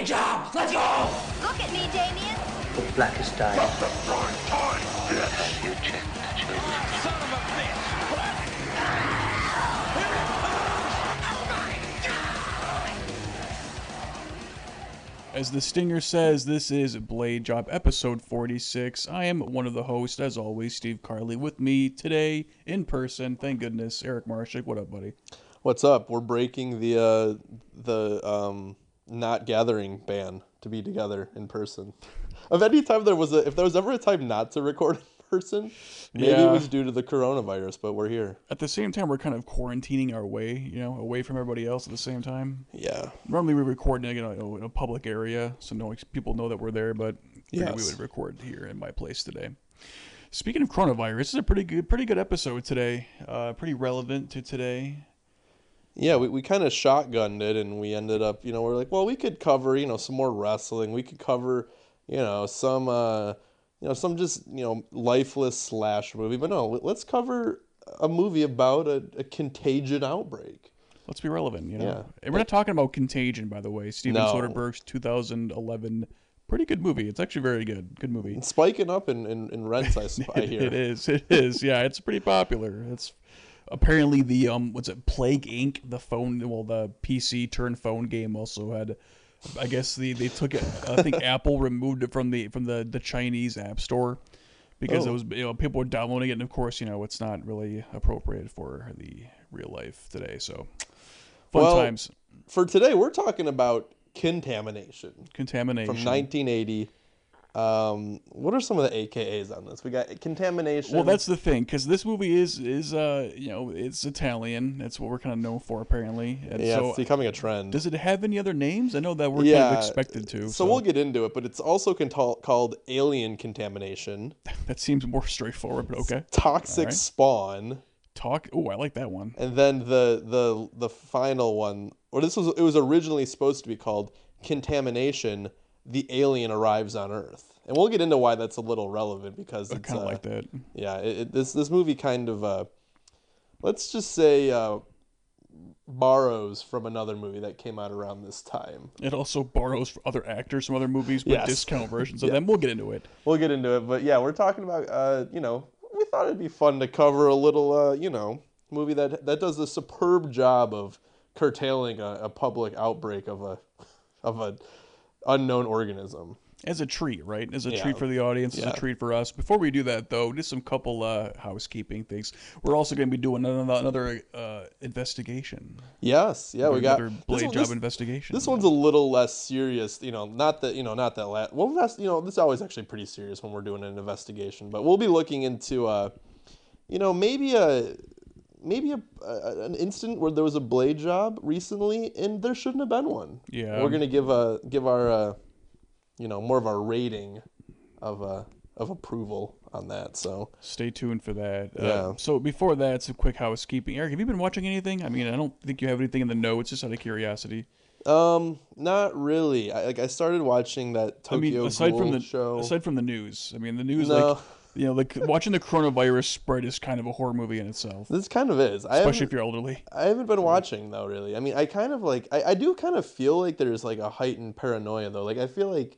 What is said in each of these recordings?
Blade job. Let's go. Look at me, Damien. The blackest day. You check the children. As the Stinger says, this is Blade Job episode 46. I am one of the hosts, as always, Steve Carley. With me today, in person, thank goodness, Eric Marshak. What up, buddy? What's up? We're breaking the uh, the um, not gathering ban to be together in person. Of any time there was a, if there was ever a time not to record in person, maybe Yeah. it was due to the coronavirus. But we're here. At the same time, we're kind of quarantining our way, you know, away from everybody else at the same time. Yeah. Normally, we record in a, in a public area, so no people know that we're there, but figured we would record here in my place today. Speaking of coronavirus, this is a pretty good, pretty good episode today. Uh, pretty relevant to today. Yeah, we, we kind of shotgunned it and we ended up, you know, we're like, well, we could cover, you know, some more wrestling. We could cover, you know, some, uh, you know, some just, you know, lifeless slash movie. But no, let's cover a movie about a, a contagion outbreak. Let's be relevant, you know. Yeah. And we're not talking about Contagion, by the way. Steven No. Soderbergh's 2011, pretty good movie. It's actually very good. Good movie. It's spiking up in, in, in rents, I, I hear. It is. It is. Yeah, it's pretty popular. It's apparently the um, what's it? Plague Inc. The phone, well, the PC turn phone game also had. I guess the they took it. I think Apple removed it from the from the the Chinese App Store because it Oh. was you know people were downloading it, and of course you know it's not really appropriate for the real life today. So fun Well, times. For today, we're talking about contamination Contamination. from 1980. Um, what are some of the AKAs on this? We got contamination. Well, that's the thing, because this movie is is uh you know it's Italian. That's what we're kind of known for apparently. And yeah, so it's becoming a trend. does it have any other names? I know that we're kind of expected to. So, we'll get into it, but it's also called alien contamination, that seems more straightforward, but okay. toxic Alright. spawn, Talk. Oh, I like that one. and then the the the final one. Or this was it was originally supposed to be called contamination. The alien arrives on Earth, and we'll get into why that's a little relevant because I it's kind of uh, like that. Yeah, it, it, this this movie kind of uh, let's just say uh, borrows from another movie that came out around this time. It also borrows from other actors from other movies, but Yes. discount versions of them. We'll get into it. We'll get into it, but yeah, we're talking about uh, you know we thought it'd be fun to cover a little uh, you know movie that that does a superb job of curtailing a, a public outbreak of a of a unknown organism. As a treat, right? As a Yeah. treat for the audience, as a treat for us. Before we do that, though, just some couple uh, housekeeping things. We're also going to be doing another, another uh, investigation. Yes, yeah, we got another blade one- job this- investigation. This one's a little less serious, you know. Not that you know, not that last. Well, that's you know, this is always actually pretty serious when we're doing an investigation. But we'll be looking into, uh, you know, maybe a maybe a, a an instant where there was a blade job recently and there shouldn't have been one. Yeah. we're gonna give a give our, uh, you know, more of our rating of uh of approval on that. So Stay tuned for that. Uh, Yeah. so before that, some quick housekeeping. Eric, have you been watching anything? I mean, I don't think you have anything in the notes, just out of curiosity. um, not really. I like I started watching that Tokyo I mean, aside from the show. aside from the news, I mean, the news, No. like you know, like watching the coronavirus spread is kind of a horror movie in itself, this kind of is. I especially if you're elderly. I haven't been watching though, really. I mean, I kind of like, I, I do kind of feel like there's like a heightened paranoia though. Like, I feel like,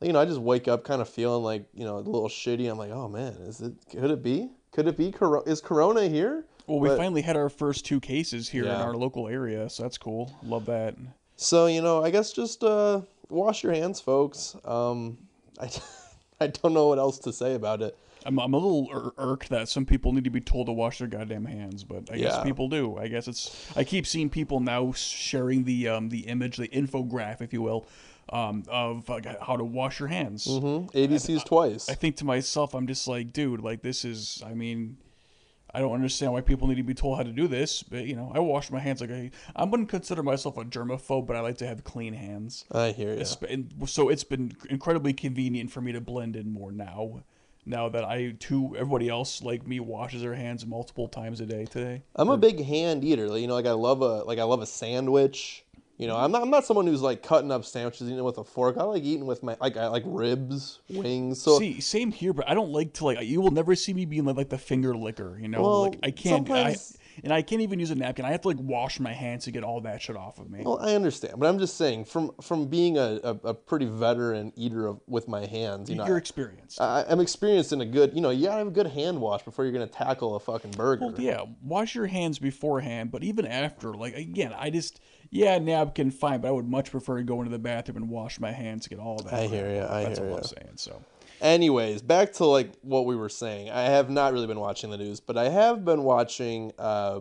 you know, I just wake up kind of feeling like, you know, a little shitty. I'm like, oh man, is it, could it be? Could it be, Coro- is Corona here? Well, we But- finally had our first two cases here in our local area, so that's cool. Love that. So, you know, I guess just uh, wash your hands, folks. Um, I, I don't know what else to say about it. I'm, I'm a little ir- irked that some people need to be told to wash their goddamn hands, but I guess Yeah. people do. I guess it's. I keep seeing people now sharing the um the image, the infograph, if you will, um of how to wash your hands. hmm ABC's twice. I think to myself, I'm just like, dude, like this is. I mean, I don't understand why people need to be told how to do this, but you know, I wash my hands like I. I wouldn't consider myself a germaphobe, but I like to have clean hands. I hear you. It's been- so it's been incredibly convenient for me to blend in more now. Now that I too, everybody else like me washes their hands multiple times a day today. I'm a big hand eater. like, You know, like I love a like I love a sandwich. You know, I'm not I'm not someone who's like cutting up sandwiches eating with a fork. I like eating with my like I like ribs, wings. So See, same here, but I don't like to like. You will never see me being like, like the finger licker. You know, Well, like I can't. I, sometimes- and I can't even use a napkin. I have to like wash my hands to get all that shit off of me. Well, I understand, but I'm just saying from from being a, a, a pretty veteran eater of, with my hands, you know, You're experienced. I, I'm experienced in a good, you know, you gotta have a good hand wash before you're gonna tackle a fucking burger. yeah, wash your hands beforehand, but even after, like again, I just yeah, napkin fine, but I would much prefer to go into the bathroom and wash my hands to get all that. I hear you. I That's hear all ya. I'm saying. So Anyways, back to like what we were saying. I have not really been watching the news, but I have been watching. Uh,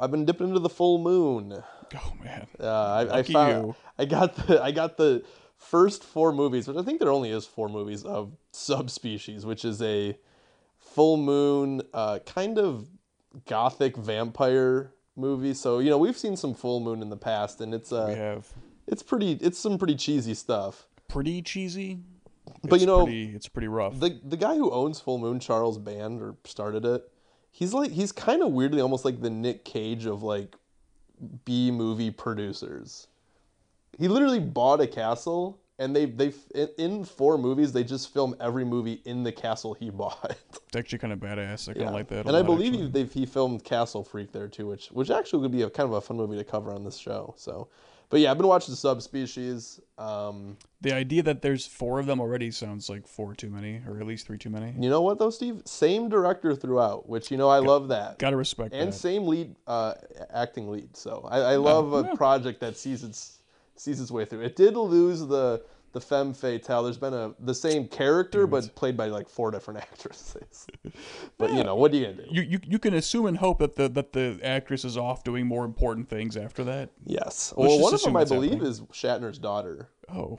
I've been dipping into the full moon. oh man, Uh, I, I found you. I got the I got the first four movies, which I think there only is four movies of Subspecies, which is a full moon uh, kind of gothic vampire movie. So you know we've seen some full moon in the past, and it's we uh have it's pretty it's some pretty cheesy stuff. pretty cheesy, But you know pretty, it's pretty rough. the the guy who owns Full Moon, Charles Band, or started it, he's like he's kind of weirdly almost like the Nick Cage of like B movie producers. He literally bought a castle, and they they in, four movies they just film every movie in the castle he bought. It's actually kind of badass. I kind of like that. and I believe he, they've, he filmed Castle Freak there too, which which actually would be a kind of a fun movie to cover on this show. So, but yeah, I've been watching the Subspecies. Um, the idea that there's four of them already sounds like four too many, or at least three too many. you know what though, Steve? Same director throughout, which you know I love that. Gotta respect that. and that. same lead uh, acting lead. So I, I love a project that sees its sees its way through. It did lose the the femme fatale. There's been a the same character but played by like four different actresses. but you know what are you gonna do? You, you you can assume and hope that the that the actress is off doing more important things after that. Yes. Let's Well, one of them I believe happening. is Shatner's daughter. Oh.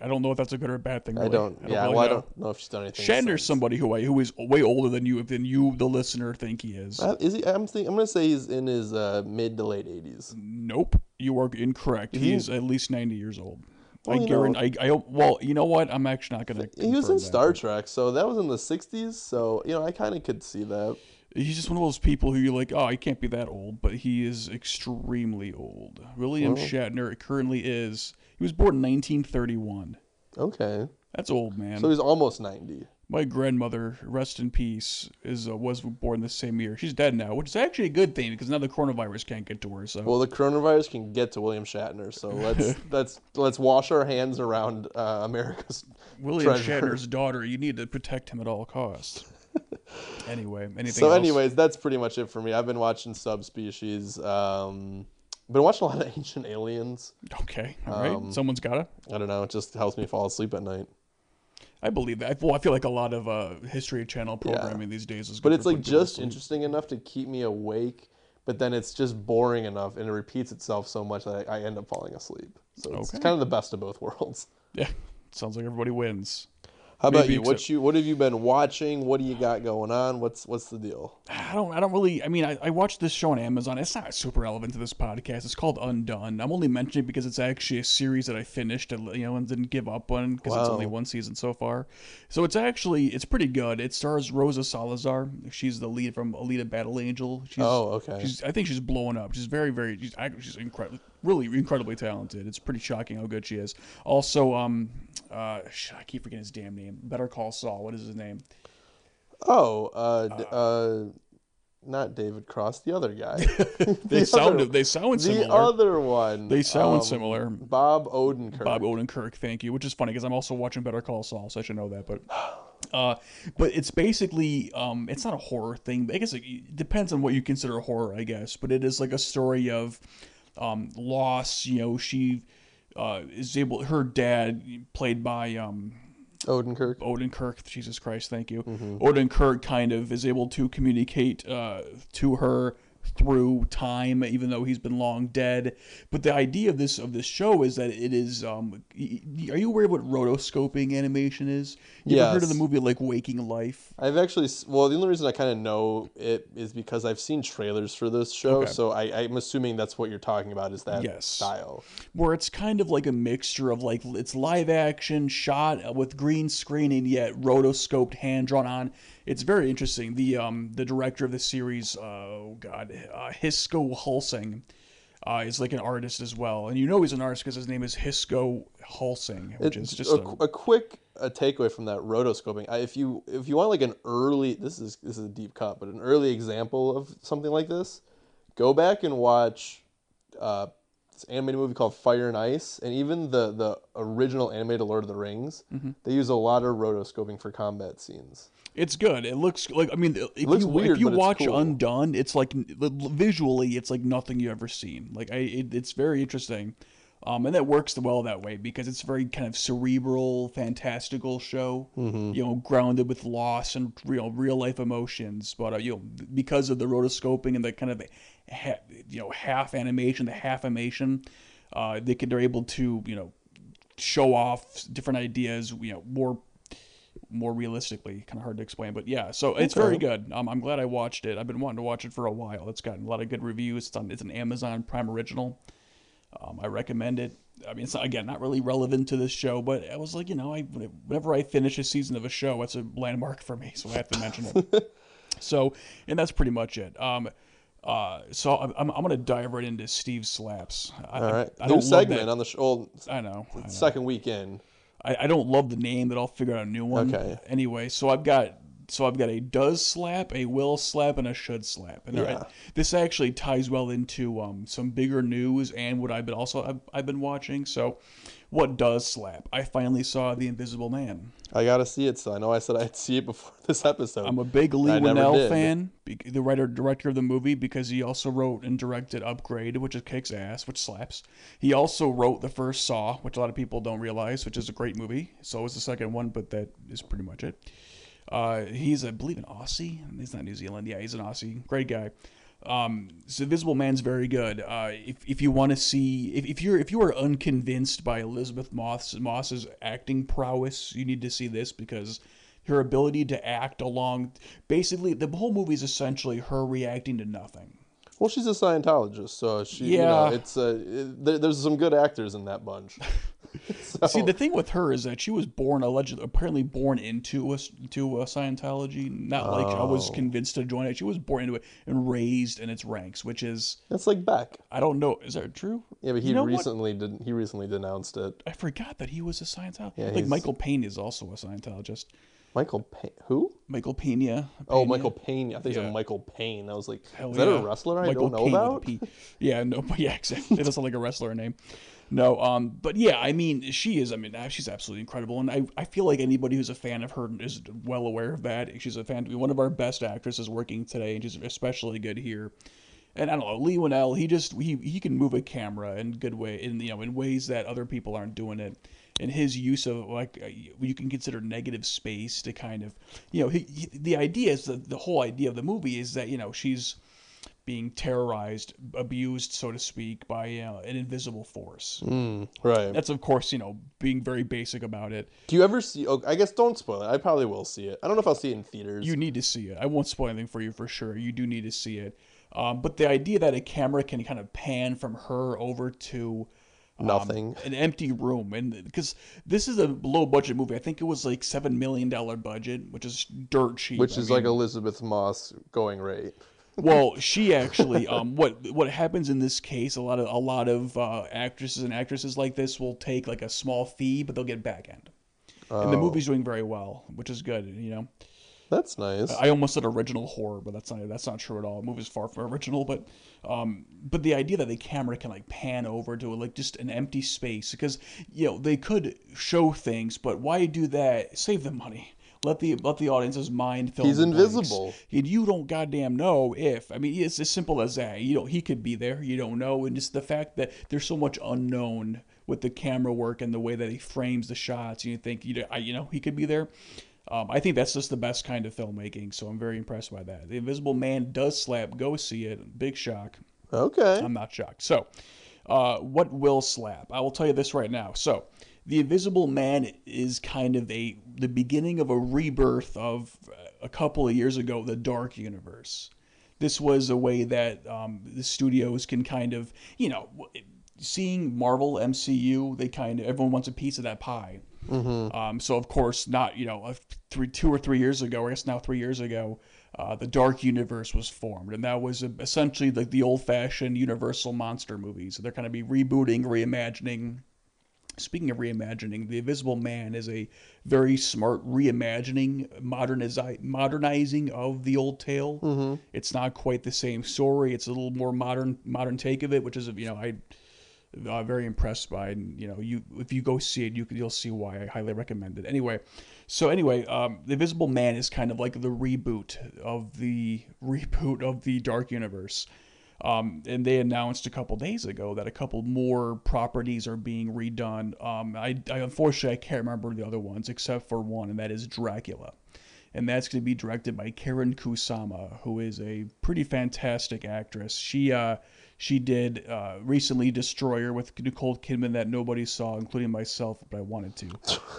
I don't know if that's a good or a bad thing. I really. don't. yeah. really well, I don't know if she's done anything. Shatner's somebody who I, who is way older than you than you, the listener, think he is. Uh, is he? I'm think, I'm gonna say he's in his uh, mid to late 80s. nope, you are incorrect. He he- is at least ninety years old. I Well, you guarantee. I, I well, you know what? I'm actually not gonna. He was in that. Star Trek, so that was in the 60s. So you know, I kind of could see that. He's just one of those people who you're like, oh, he can't be that old, but he is extremely old. William Shatner currently is. He was born in 1931. Okay. That's old, man. So he's almost 90. My grandmother, rest in peace, is uh, was born the same year. She's dead now, which is actually a good thing because now the coronavirus can't get to her. So Well, the coronavirus can get to William Shatner, so let's let's let's wash our hands around uh, America's. William treasure. Shatner's daughter, you need to protect him at all costs. anyway, anything So, else? anyways, that's pretty much it for me. I've been watching Subspecies. Um, been watching a lot of Ancient Aliens. Okay, all right. Um, Someone's got to. I don't know. It just helps me fall asleep at night. I believe that. Well, I feel like a lot of uh, History Channel programming these days is. But it's like putting people to just interesting enough to keep me awake. But then it's just boring enough, and it repeats itself so much that I, I end up falling asleep. So it's Okay. kind of the best of both worlds. Yeah, sounds like everybody wins. How about you? What you what have you been watching? What do you got going on? What's what's the deal? I don't. I don't really. I mean, I, I watched this show on Amazon. It's not super relevant to this podcast. It's called Undone. I'm only mentioning it because it's actually a series that I finished, and, you know, and didn't give up on because it's only one season so far. So it's actually it's pretty good. It stars Rosa Salazar. She's the lead from Alita Battle Angel. She's, Oh, okay. She's. I think she's blowing up. She's very, very. She's, she's incredible. Really, incredibly talented. It's pretty shocking how good she is. Also, um, uh, I keep forgetting his damn name. Better Call Saul. What is his name? Oh, uh, d- uh, not David Cross, the other guy. They The sound. other- They sound similar. the other one. They sound um, similar. Bob Odenkirk. Bob Odenkirk, thank you. Which is funny because I'm also watching Better Call Saul, so I should know that. But, uh, but it's basically, um, it's not a horror thing. I guess it, it depends on what you consider horror, I guess. But it is like a story of, um, loss. You know, she, uh, is able. Her dad, played by, um, Odenkirk. Odenkirk, Jesus Christ, thank you. Mm-hmm. Odenkirk kind of is able to communicate uh, to her through time, even though he's been long dead. But the idea of this of this show is that it is. Um, are you aware of what rotoscoping animation is? You ever heard of the movie like Waking Life? I've actually, well, the only reason I kind of know it is because I've seen trailers for this show, Okay. so I, I'm assuming that's what you're talking about is that Yes. style. where it's kind of like a mixture of like it's live action shot with green screen and yet rotoscoped hand drawn on it's very interesting the um the director of the series uh, oh god uh, Hisko Hulsing uh, is like an artist as well and you know he's an artist because his name is Hisko Hulsing, which is It's just a, a, a quick a takeaway from that rotoscoping. I, if you if you want like an early this is this is a deep cut, but an early example of something like this, go back and watch uh, this animated movie called Fire and Ice, and even the the original animated Lord of the Rings. Mm-hmm. They use a lot of rotoscoping for combat scenes. It's good. It looks like I mean, if looks you weird, if you watch cool. Undone, it's like visually, it's like nothing you ever seen. Like I, it, it's very interesting, um, and that works well that way because it's a very kind of cerebral, fantastical show. Mm-hmm. You know, grounded with loss and real real life emotions, but uh, you know because of the rotoscoping and the kind of ha- you know half animation, the half animation, uh, they could they're able to you know show off different ideas. You know more more realistically. Kind of hard to explain, but yeah. So it's very good. Um, I'm glad I watched it. I've been wanting to watch it for a while. It's gotten a lot of good reviews. It's on. It's an Amazon Prime original. Um, I recommend it. I mean, it's not, again not really relevant to this show, but I was like, you know, I whenever I finish a season of a show, it's a landmark for me, so I have to mention it. so, and that's pretty much it. Um, uh, so I'm, I'm, gonna dive right into Steve slaps. I, All right, I, I new segment on the show. I know. I know. Second weekend. I, I don't love the name, but I'll figure out a new one. Okay. Anyway, so I've got so I've got a does slap, a will slap, and a should slap. And Yeah. I- this actually ties well into um, some bigger news and what I've been also I've, I've been watching. So, what does slap? I finally saw The Invisible Man. I gotta see it. So I know I said I'd see it before this episode. I'm a big Leigh Whannell fan, the writer director of the movie, because he also wrote and directed Upgrade, which is kicks ass, which slaps. He also wrote the first Saw, which a lot of people don't realize, which is a great movie. So is the second one, but that is pretty much it. Uh, he's, I believe, an Aussie. He's not New Zealand. Yeah, he's an Aussie. Great guy. Um, so Invisible Man's very good. Uh, if, if you want to see, if, if you're if you are unconvinced by Elisabeth Moss Moss's acting prowess, you need to see this because her ability to act along, basically, the whole movie is essentially her reacting to nothing. Well, she's a Scientologist, so she, you Yeah. know, it's uh, it, there, there's some good actors in that bunch. So- See, the thing with her is that she was born allegedly, apparently born into a to a Scientology. Not like I was Oh. convinced to join it. She was born into it and raised in its ranks, which is That's like Beck. I don't know. Is that true? Yeah, but he You know what? recently did. He recently denounced it. I forgot that he was a Scientologist. Yeah, like he's- Michael Payne is also a Scientologist. Michael Payne. Who? Michael Pena. Oh, Michael Payne. I think Yeah. it's Michael Payne. I was like, Hell is that yeah. a wrestler I Michael don't know Payne about? Yeah, no, but yeah, exactly. It doesn't like a wrestler name. No, um, but yeah, I mean, she is. I mean, she's absolutely incredible, and I, I feel like anybody who's a fan of her is well aware of that. She's a fan. One of our best actresses working today, and she's especially good here. And I don't know, Leigh Whannell, he just he he can move a camera in good way, in you know, in ways that other people aren't doing it. And his use of like uh, you can consider negative space to kind of, you know, he, he, the idea is that the whole idea of the movie is that you know she's being terrorized, abused, so to speak, by uh, an invisible force. Mm, right. That's of course, you know, being very basic about it. Do you ever see? Oh, I guess don't spoil it. I probably will see it. I don't know if I'll see it in theaters. You need to see it. I won't spoil anything for you for sure. You do need to see it. Um, but the idea that a camera can kind of pan from her over to um, Nothing. an empty room, and because this is a low budget movie, I think it was like seven million dollar budget, which is dirt cheap. which I is mean, like Elisabeth Moss going rate. Well, she actually, um, what what happens in this case? A lot of a lot of uh, actresses and actresses like this will take like a small fee, but they'll get back end. And the Oh. movie's doing very well, which is good. You know, That's nice. I almost said original horror, but that's not that's not true at all. The movie's far from original, but um, but the idea that the camera can like pan over to like just an empty space because you know they could show things, but why do that? Save the money. Let the let the audience's mind fill. He's in blanks. invisible. and you don't goddamn know if. I mean, it's as simple as that. You know, he could be there. You don't know, and just the fact that there's so much unknown with the camera work and the way that he frames the shots. You think you know, I- you know he could be there. Um, I think that's just the best kind of filmmaking, so I'm very impressed by that. The Invisible Man does slap. Go see it. Big shock. okay. I'm not shocked. So, uh, what will slap? I will tell you this right now. So, the Invisible Man is kind of a the beginning of a rebirth of uh, a couple of years ago, the Dark Universe. This was a way that um, the studios can kind of, you know, seeing Marvel MCU, they kind of everyone wants a piece of that pie. Um, so of course, not you know, a three, two or three years ago, I guess now three years ago, uh, the Dark Universe was formed, and that was essentially like the old-fashioned Universal monster movies. So they're kind of be rebooting, reimagining Speaking of reimagining, The Invisible Man is a very smart reimagining, modernizi- modernizing of the old tale. Mm-hmm. It's not quite the same story. It's a little more modern, modern take of it, which is you know I uh, very impressed by. And you know, you if you go see it, you you'll see why I highly recommend it. Anyway, so anyway, um, the Invisible Man is kind of like the reboot of the reboot of the Dark Universe. Um, and they announced a couple days ago that a couple more properties are being redone. Um, I, I unfortunately I can't remember the other ones except for one, and that is Dracula, and that's going to be directed by Karyn Kusama, who is a pretty fantastic actress. She uh, she did uh, recently Destroyer with Nicole Kidman that nobody saw, including myself, but I wanted to.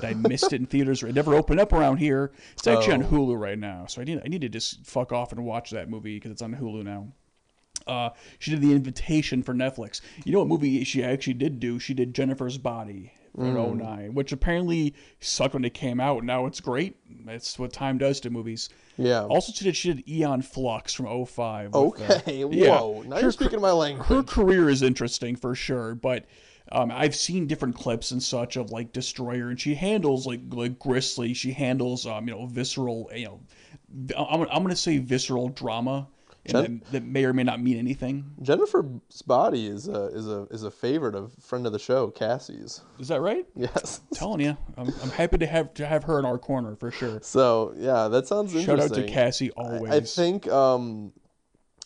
I missed it in theaters. It never opened up around here. It's actually on Hulu right now, so I need I need to just fuck off and watch that movie because it's on Hulu now. Uh, she did the invitation for Netflix. You know what movie she actually did do? She did Jennifer's Body in 09, which apparently sucked when it came out. Now it's great. That's what time does to movies. Yeah. Also, she did she did Aeon Flux from 05. with, uh, Okay. yeah. Whoa. Now Her you're speaking my language. her career is interesting for sure, but um, I've seen different clips and such of like Destroyer, and she handles like like Grizzly. She handles um you know visceral you know I'm I'm gonna say visceral drama, Jen- that, that may or may not mean anything. Jennifer's body is a is a is a favorite of friend of the show, Cassie's. Is that right? Yes. telling you, I'm, I'm happy to have to have her in our corner for sure. So yeah, that sounds Shout interesting. out to Cassie always. I think um,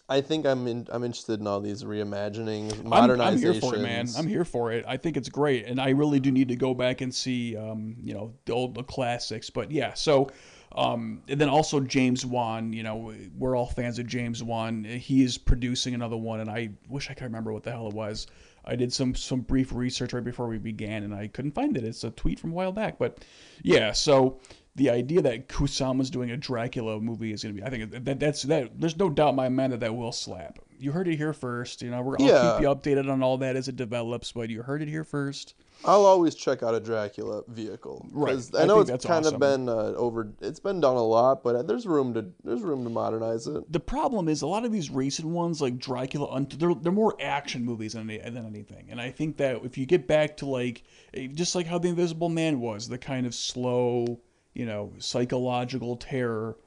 I think I'm in, I'm interested in all these reimagining, I'm, modernizations. I'm here for it, man. I'm here for it. I think it's great, and I really do need to go back and see, um, you know, the old the classics. But yeah, so. Um, and then also James Wan, you know, we're all fans of James Wan. He is producing another one, and I wish I could remember what the hell it was. I did some some brief research right before we began, and I couldn't find it. It's a tweet from a while back, but yeah. So the idea that Kusama's doing a Dracula movie is going to be, I think that that's that. There's no doubt in my mind that that will slap. You heard it here first. You know, we're, I'll Yeah. keep you updated on all that as it develops, but you heard it here first. I'll always check out a Dracula vehicle. Right. I I know it's kind awesome. of been uh, over. It's been done a lot, but there's room to there's room to modernize it. The problem is a lot of these recent ones, like Dracula, they're they're more action movies than than anything. And I think that if you get back to like eh, just like how the Invisible Man was, the kind of slow, you know, psychological terror.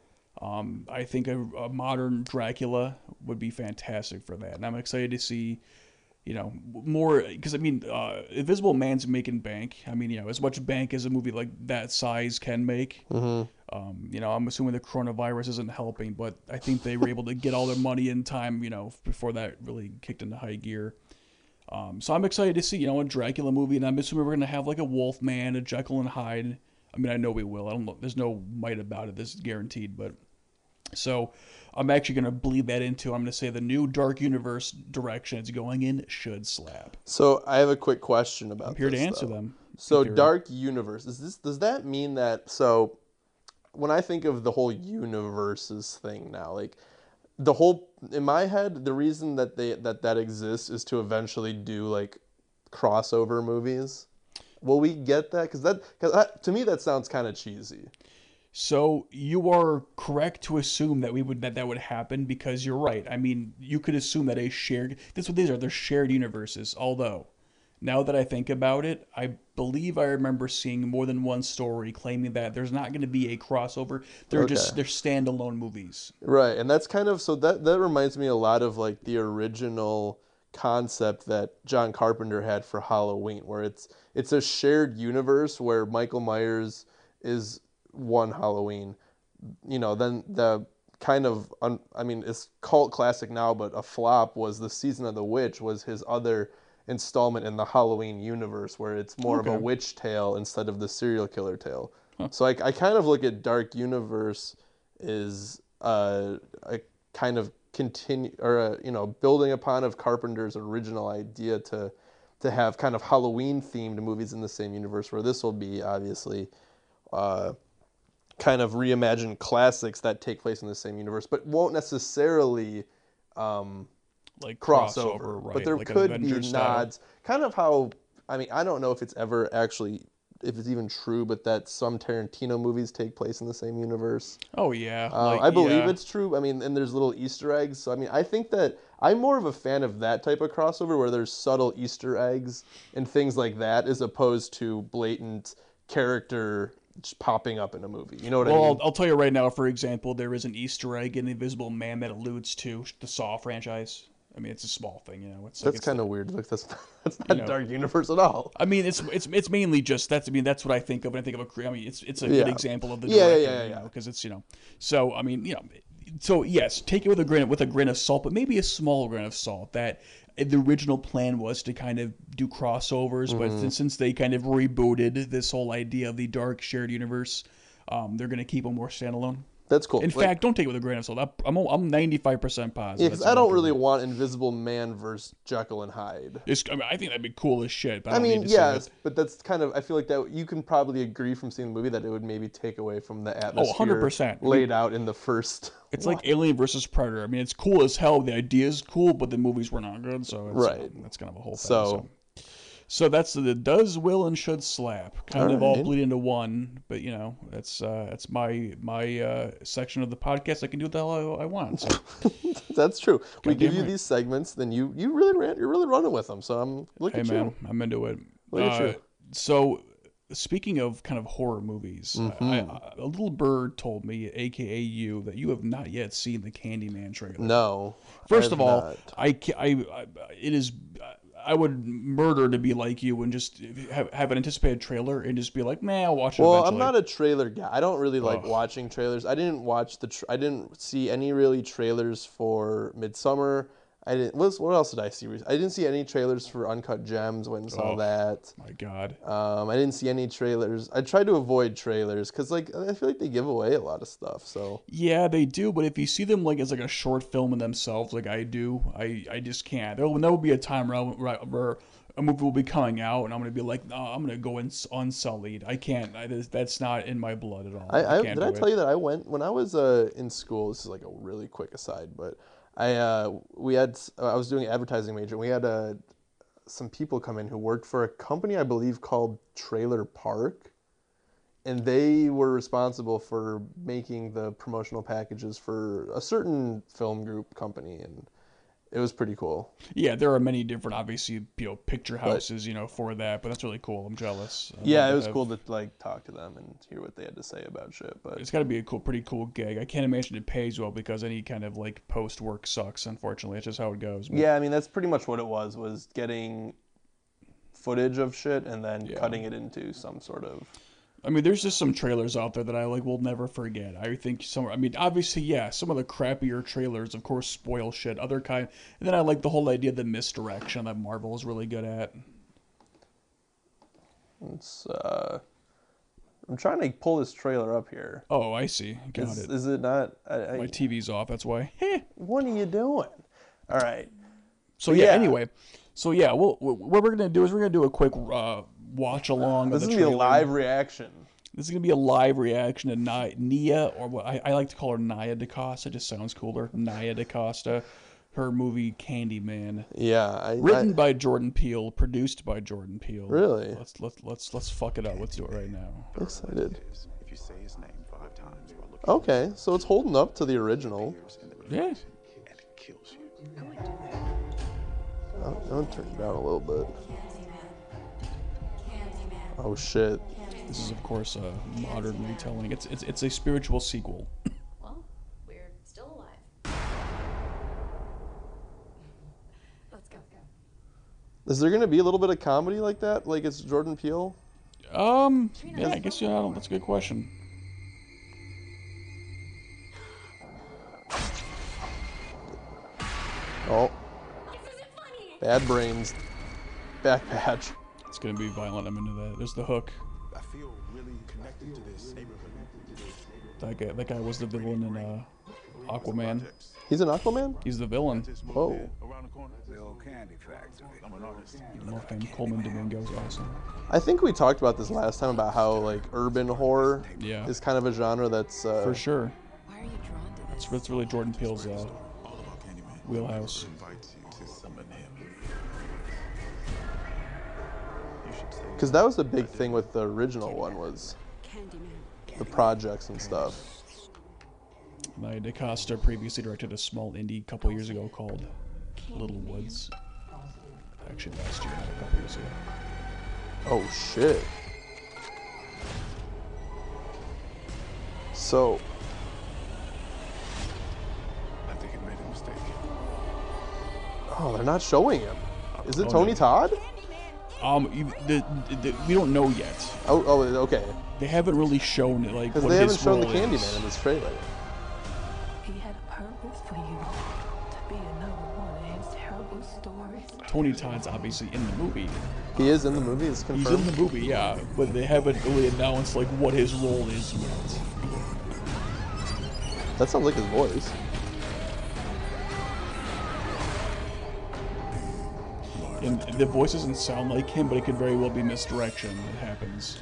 Um, I think a, a modern Dracula would be fantastic for that, and I'm excited to see, you know, more because I mean, uh, Invisible Man's making bank. I mean, you know, as much bank as a movie like that size can make. Um, you know, I'm assuming the coronavirus isn't helping, but I think they were able to get all their money in time, you know, before that really kicked into high gear. Um, so I'm excited to see, you know, a Dracula movie, and I'm assuming we're gonna have like a Wolfman, a Jekyll and Hyde. I mean, I know we will. I don't know. There's no might about it. This is guaranteed, but so I'm actually gonna bleed that into. I'm gonna say the new Dark Universe direction it's going in should slap. So I have a quick question about. I'm here to answer though. them. So. Dark Universe is this? Does that mean that? So when I think of the whole universes thing now, like the whole in my head, the reason that they that that exists is to eventually do like crossover movies. Will we get that? Because that, cause to me, that sounds kind of cheesy. So you are correct to assume that we would that that would happen because you're right. I mean, you could assume that a shared that's what these are. They're shared universes. Although, now that I think about it, I believe I remember seeing more than one story claiming that there's not going to be a crossover. They're just they're standalone movies. Right, and that's kind of so that that reminds me a lot of like the original concept that John Carpenter had for Halloween, where it's it's a shared universe where Michael Myers is one Halloween. You know, then the kind of un, I mean it's cult classic now, but a flop was the season of the witch was his other installment in the Halloween universe where it's more of a witch tale instead of the serial killer tale. So I, I kind of look at Dark Universe is uh, a kind of continue or a, you know building upon of Carpenter's original idea to to have kind of Halloween themed movies in the same universe where this will be obviously uh, kind of reimagined classics that take place in the same universe but won't necessarily um, Like crossover, right? but there like could be style. nods kind of how I mean I don't know if it's ever actually if it's even true, but that some Tarantino movies take place in the same universe. Oh yeah, Uh, like, I believe yeah. it's true. I mean, and there's little Easter eggs. So I mean, I think that I'm more of a fan of that type of crossover where there's subtle Easter eggs and things like that, as opposed to blatant character just popping up in a movie. You know what Well, I I'll. I'll tell you right now. For example, there is an Easter egg in Invisible Man that alludes to the Saw franchise. I mean, it's a small thing, you know. It's That's it's- kind of weird. Like that's that's not know. Dark Universe at all. I mean, it's it's it's mainly just that's. I mean, that's what I think of when I think of a. I mean, it's it's a Yeah. good example of the Yeah, yeah, director, yeah, you yeah. know, because it's you know. So I mean, you know, so yes, take it with a grain with a grain of salt, but maybe a small grain of salt. That the original plan was to kind of do crossovers, but Mm-hmm. since, since they kind of rebooted this whole idea of the dark shared universe, um, they're going to keep them more standalone. That's cool. In Like- fact, don't take it with a grain of salt. I'm I'm 95 percent positive. Yeah, I don't think. really want Invisible Man versus Jekyll and Hyde. It's, I, mean, I think that'd be cool as shit. But I, I mean, need to see yes, but that's kind of. I feel like that you can probably agree from seeing the movie that it would maybe take away from the oh, atmosphere 100%. laid out in the first. It's like Alien versus Predator. I mean, it's cool as hell. The idea is cool, but the movies were not good. So it's, Right. that's kind of a whole thing. So- So, so that's the does, will, and should slap. Kind of all Alright. bleed into one. But you know, that's uh, that's my my uh, section of the podcast. I can do what the hell I, I want. So That's true. We give you right. these segments, then you you really ran. You're really running with them. So I'm look hey at man, you. I'm into it. Look at Uh, you. So speaking of kind of horror movies, I, Mm-hmm. I, a little bird told me, aka you, that you have not yet seen the Candyman trailer. No. First I of all. I, I, I it is I would murder to be like you and just have, have an anticipated trailer and just be like, nah, I'll watch it. Well, eventually. I'm not a trailer guy. I don't really like Ugh. watching trailers. I didn't watch the. Tra- I didn't see any really trailers for Midsommar. I didn't. What, what else did I see? I didn't see any trailers for Uncut Gems. Went and saw Ugh. that. My God. Um, I didn't see any trailers. I tried to avoid trailers because, like, I feel like they give away a lot of stuff. So Yeah, they do, but if you see them like as like a short film in themselves, like I do, I, I just can't. There will, there will be a time where, I- where, where a movie will be coming out and I'm gonna be like, no, I'm gonna go in unsullied. I can't. I, that's not in my blood at all. I, I can't did I tell it. you that I went when I was uh, in school. This is like a really quick aside, but I uh, we had I was doing advertising major. and We had uh, some people come in who worked for a company I believe called Trailer Park, and they were responsible for making the promotional packages for a certain film group company, and it was pretty cool. Yeah, there are many different, obviously, you know, picture houses, you know, for that. But that's really cool. I'm jealous. I Yeah, it was I've- cool to like talk to them and hear what they had to say about shit. But It's got to be a cool, pretty cool gig. I can't imagine it pays well because any kind of like post work sucks. Unfortunately, it's just how it goes. But Yeah, I mean that's pretty much what it was was getting footage of shit and then Yeah. cutting it into some sort of I mean, there's just some trailers out there that I like will never forget. I think some. I mean, obviously, yeah, some of the crappier trailers, of course, spoil shit. Other kind, and then I like the whole idea of the misdirection that Marvel is really good at. it's uh I'm trying to pull this trailer up here. Oh, I see. Got Is, it. is it not I, I, My TV's off. That's why. What are you doing? All right. So yeah, Yeah. Anyway, so yeah, we'll, what we're gonna do is we're gonna do a quick uh, watch along. This of is gonna be a trailer. live reaction. This is gonna be a live reaction to Nia, Nia or what I, I like to call her Nia DaCosta. It just sounds cooler. Nia DaCosta, her movie Candyman, Yeah, I, written I by Jordan Peele, produced by Jordan Peele. Really? Let's let's let's let's fuck it up. Let's do it right now. I'm excited. If you say his name five times while looking Okay, so it's holding up to the original. Yeah. and it kills you. Oh, I'm gonna turn it down a little bit. Oh shit. This is of course a modern retelling. It's it's it's a spiritual sequel. Well, we're still alive. Let's go. Is there gonna be a little bit of comedy like that? Like it's Jordan Peele? Um, yeah, I guess yeah, I don't- that's a good question. Oh, This isn't funny. bad brains. Back patch. It's gonna be violent. I'm into that. There's the hook. I feel really connected to this neighborhood. That guy, that guy was the villain in uh, Aquaman. He's an Aquaman? He's the villain. This Whoa. the old candy factory. I'm an artist. I love him. Colman Domingo's awesome. I think we talked about this last time about how like urban horror Yeah. is kind of a genre that's uh, For sure. Why are you drawn to this? It's, it's really Jordan Peele's uh, All about Candyman. wheelhouse. Because that was the big thing with the original one was the projects and stuff. Nia DaCosta previously directed a small indie a couple years ago called Little Woods. Actually, last year, not a couple years ago. Oh shit. So I think it made a mistake. Oh, they're not showing him. Is it Oh, Tony no. Todd? Um, you, the, the, we don't know yet. Oh, oh, okay. They haven't really shown it, like Because what they haven't his shown the Candyman in this trailer. He had a purpose for you to be another one of his terrible stories. Tony Todd's obviously in the movie. He is in the movie. It's He's in the movie, yeah, but they haven't really announced like what his role is yet. That sounds like his voice. And the voice doesn't sound like him, but it could very well be misdirection that happens.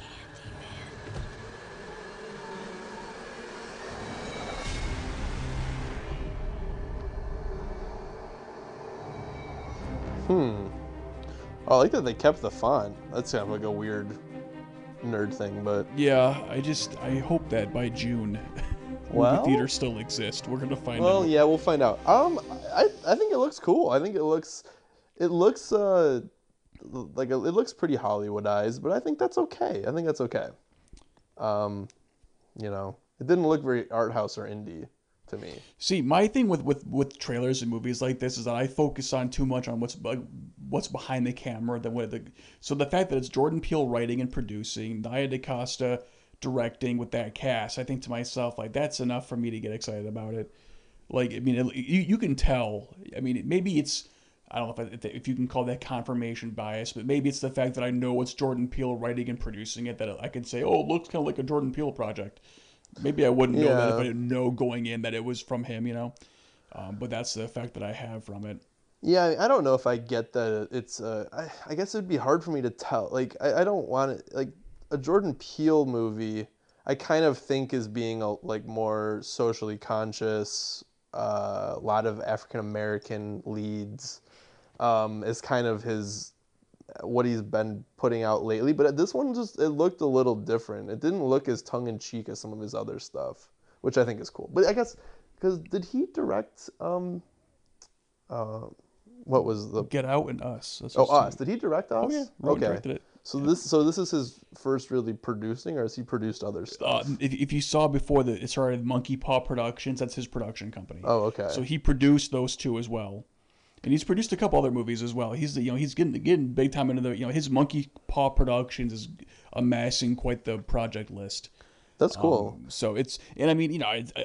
Oh, I like that they kept the font. That's kind of like a weird nerd thing, but Yeah, I just I hope that by June, Well- movie theaters still exist. We're gonna find well, out. yeah, we'll find out. Um, I I think it looks cool. I think it looks it looks uh like it looks pretty Hollywoodized, but I think that's okay. I think that's okay. Um, you know, it didn't look very art house or indie to me. See, my thing with, with with trailers and movies like this is that I focus on too much on what's what's behind the camera than what the so the fact that it's Jordan Peele writing and producing, Nia DaCosta directing with that cast, I think to myself like that's enough for me to get excited about it. Like I mean, it, you you can tell. I mean, maybe it's I don't know if I, if you can call that confirmation bias, but maybe it's the fact that I know it's Jordan Peele writing and producing it that I can say, oh, it looks kind of like a Jordan Peele project. Maybe I wouldn't know that if I didn't know going in that it was from him, you know. Um, but that's the effect that I have from it. Yeah, I- don't know if I get that it's. Uh, I, I guess it'd be hard for me to tell. Like, I, I don't want it. Like, a Jordan Peele movie, I kind of think is being a, like more socially conscious. Uh, a lot of African American leads, um, is kind of his what he's been putting out lately. But this one just it looked a little different. It didn't look as tongue in cheek as some of his other stuff, which I think is cool. But I guess because did he direct? Um, uh, what was the Get Out and Us. That's Oh, Us. Did he direct Us? Oh yeah, wrote and okay. directed it. So this, so this is his first really producing, or has he produced other Uh, stuff? if, if you saw before that it started Monkey Paw Productions, that's his production company. oh, okay. So he produced those two as well, and he's produced a couple other movies as well. He's you know he's getting getting big time into the you know his Monkey Paw Productions is amassing quite the project list. That's cool. Um, so it's and I mean you know it- uh,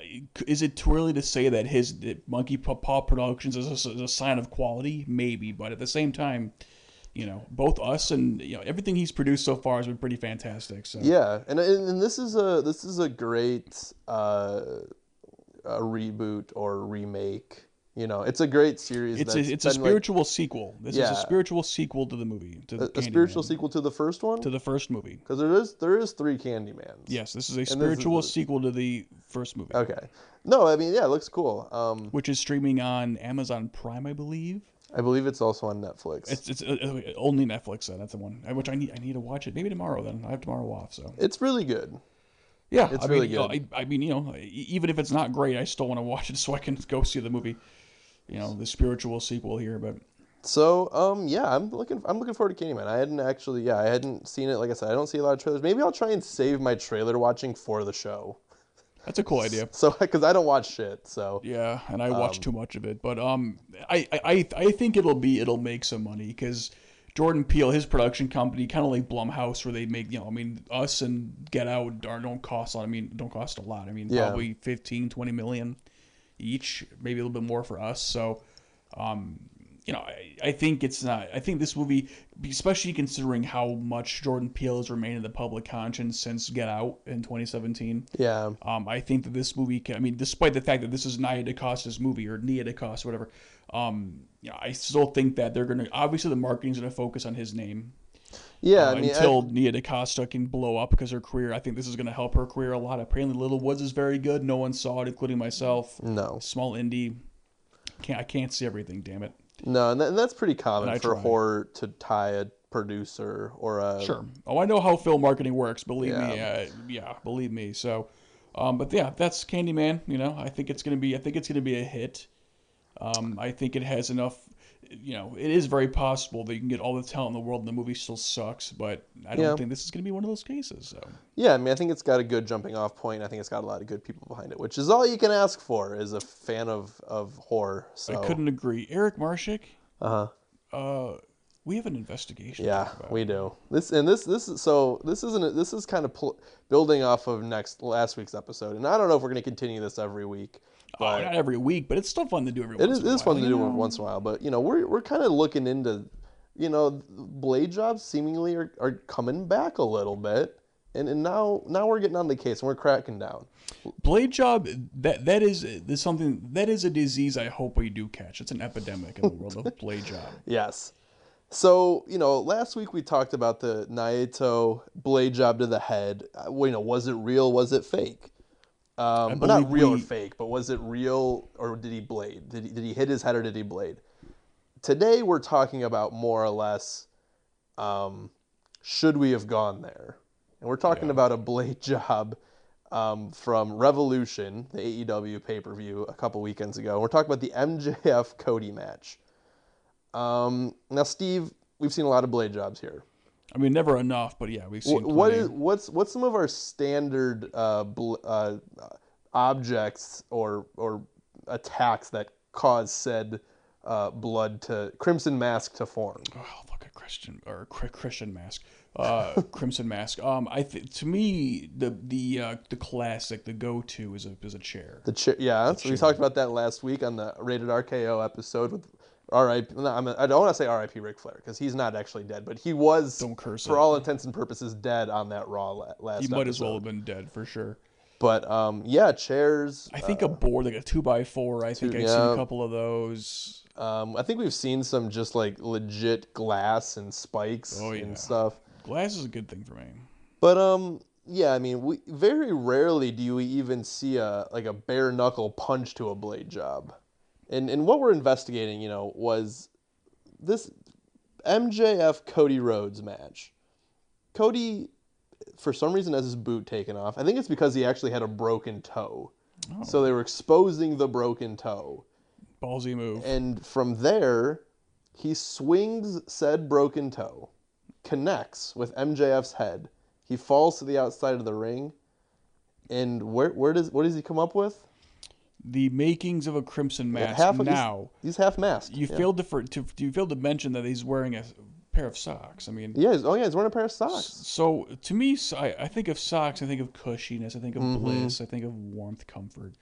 is it too early to say that his that Monkey Paw Productions is a, is a sign of quality? Maybe, but at the same time, you know both us and you know everything he's produced so far has been pretty fantastic. So yeah, and, and and this is a this is a great uh, a reboot or remake. You know, it's a great series. it's a, it's a been, like, spiritual sequel. This is a spiritual sequel to the movie to a, the a spiritual sequel to the first one. to the first movie. Because there is there is three Candymans. Yes, this is a is spiritual the- sequel to the first movie, Okay. No, I mean yeah, it looks cool. Um, which is streaming on Amazon Prime, I believe. I believe it's also on Netflix. It's it's uh, uh, only Netflix. Then that's the one. uh, Which I need I need to watch it. Maybe tomorrow. Then I have tomorrow off. So it's really good. yeah, It's I really mean, you know, good. I, I mean, you know, even if it's not great, I still want to watch it so I can go see the movie. You know, the spiritual sequel here, but So, um, yeah, I'm looking. I'm looking forward to Candyman. I hadn't actually, yeah, I hadn't seen it. Like I said, I don't see a lot of trailers. Maybe I'll try and save my trailer watching for the show. that's a cool idea. So, because I don't watch shit. So, Yeah, and I watch too much of it, but um, I I I, I think it'll be it'll make some money because Jordan Peele, his production company, kind of like Blumhouse, where they make you know, I mean, us and Get Out are, don't cost. I mean, don't cost a lot. I mean, Yeah. probably 15, 20 million each, maybe a little bit more for us. So, um, you know, I, I think it's not. I think this movie, especially considering how much Jordan Peele has remained in the public conscience since Get Out in 2017. yeah, Um, I think that this movie can. I mean, despite the fact that this is Nia DaCosta's movie or Nia DaCosta, or whatever. Um, you know, I still think that they're gonna. Obviously, the marketing's gonna focus on his name yeah. uh, I mean, I- until Nia DaCosta can blow up because her career. I think this is gonna help her career a lot. Apparently, Little Woods is very good. No one saw it, including myself. no, Small indie. Can't I can't see everything. Damn it. no, and, that, and that's pretty common I for try. horror to tie a producer or a Sure. Oh, I know how film marketing works. Believe me. Uh, yeah, believe me. So, um, but yeah, that's Candyman. You know, I think it's gonna be. I think it's gonna be a hit. Um, I think it has enough. You know, it is very possible that you can get all the talent in the world and the movie still sucks. But I don't Yeah. think this is gonna be one of those cases. So Yeah, I mean, I think it's got a good jumping off point. I think it's got a lot of good people behind it, which is all you can ask for as a fan of, of horror. So I couldn't agree. Eric Marshik. Uh-huh. Uh We have an investigation. Yeah, we do. This and this this is so this isn't this is kind of pl- building off of next last week's episode, and I don't know if we're going to continue this every week, Oh, not every week, but it's still fun to do every. it once is, in a it is fun to do know? once in a while. But you know, we're we're kind of looking into, you know, blade jobs seemingly are, are coming back a little bit, and and now now we're getting on the case and we're cracking down. Blade job that that is is something that is a disease I hope we do catch. It's an epidemic in the world of blade job. Yes. So, you know, last week we talked about the Naito blade job to the head. Uh, you know, was it real? Was it fake? Um, but not real or fake, but was it real or did he blade? Did he, did he hit his head or did he blade? Today we're talking about more or less um, should we have gone there? And we're talking about a blade job um, from Revolution, the AEW pay per view a couple weekends ago. We're talking about the MJF Cody match. Um, now, Steve, we've seen a lot of blade jobs here. I mean, never enough, but yeah, we've seen. What plenty. is what's what's some of our standard uh, bl- uh, objects or or attacks that cause said uh, blood to crimson mask to form? Oh, look at Christian or Chri- Christian mask, uh, Crimson mask. Um, I th- to me the the uh, the classic, the go to is a is a chair. The chair, yeah. so we talked about that last week on the rated RKO episode with R.I.P. No, I'm, I don't want to say R.I.P. Ric Flair because he's not actually dead, but he was, Don't curse for it. all intents and purposes, dead on that Raw la- last. He might as well episode. have been dead for sure. But um, yeah, chairs. I think a board like a two by four. I think I've seen yeah. a couple of those. Um, I think we've seen some just like legit glass and spikes Oh, yeah. and stuff. Glass is a good thing for me. But um, yeah, I mean, we very rarely do we even see a like a bare knuckle punch to a blade job, and and what we're investigating, you know, was this MJF Cody Rhodes match. Cody, for some reason, has his boot taken off. I think it's because he actually had a broken toe. Oh. So they were exposing the broken toe. Ballsy move. And from there, he swings said broken toe, connects with MJF's head. He falls to the outside of the ring. And where where does what does he come up with? The makings of a Crimson mask. half of now he's, he's half masked. you yeah. failed to, for, to you failed to mention that he's wearing a pair of socks. I mean, Yeah, oh yeah, he's wearing a pair of socks. So to me, I, I think of socks. I think of cushiness. I think of Mm-hmm. bliss. I think of warmth, comfort.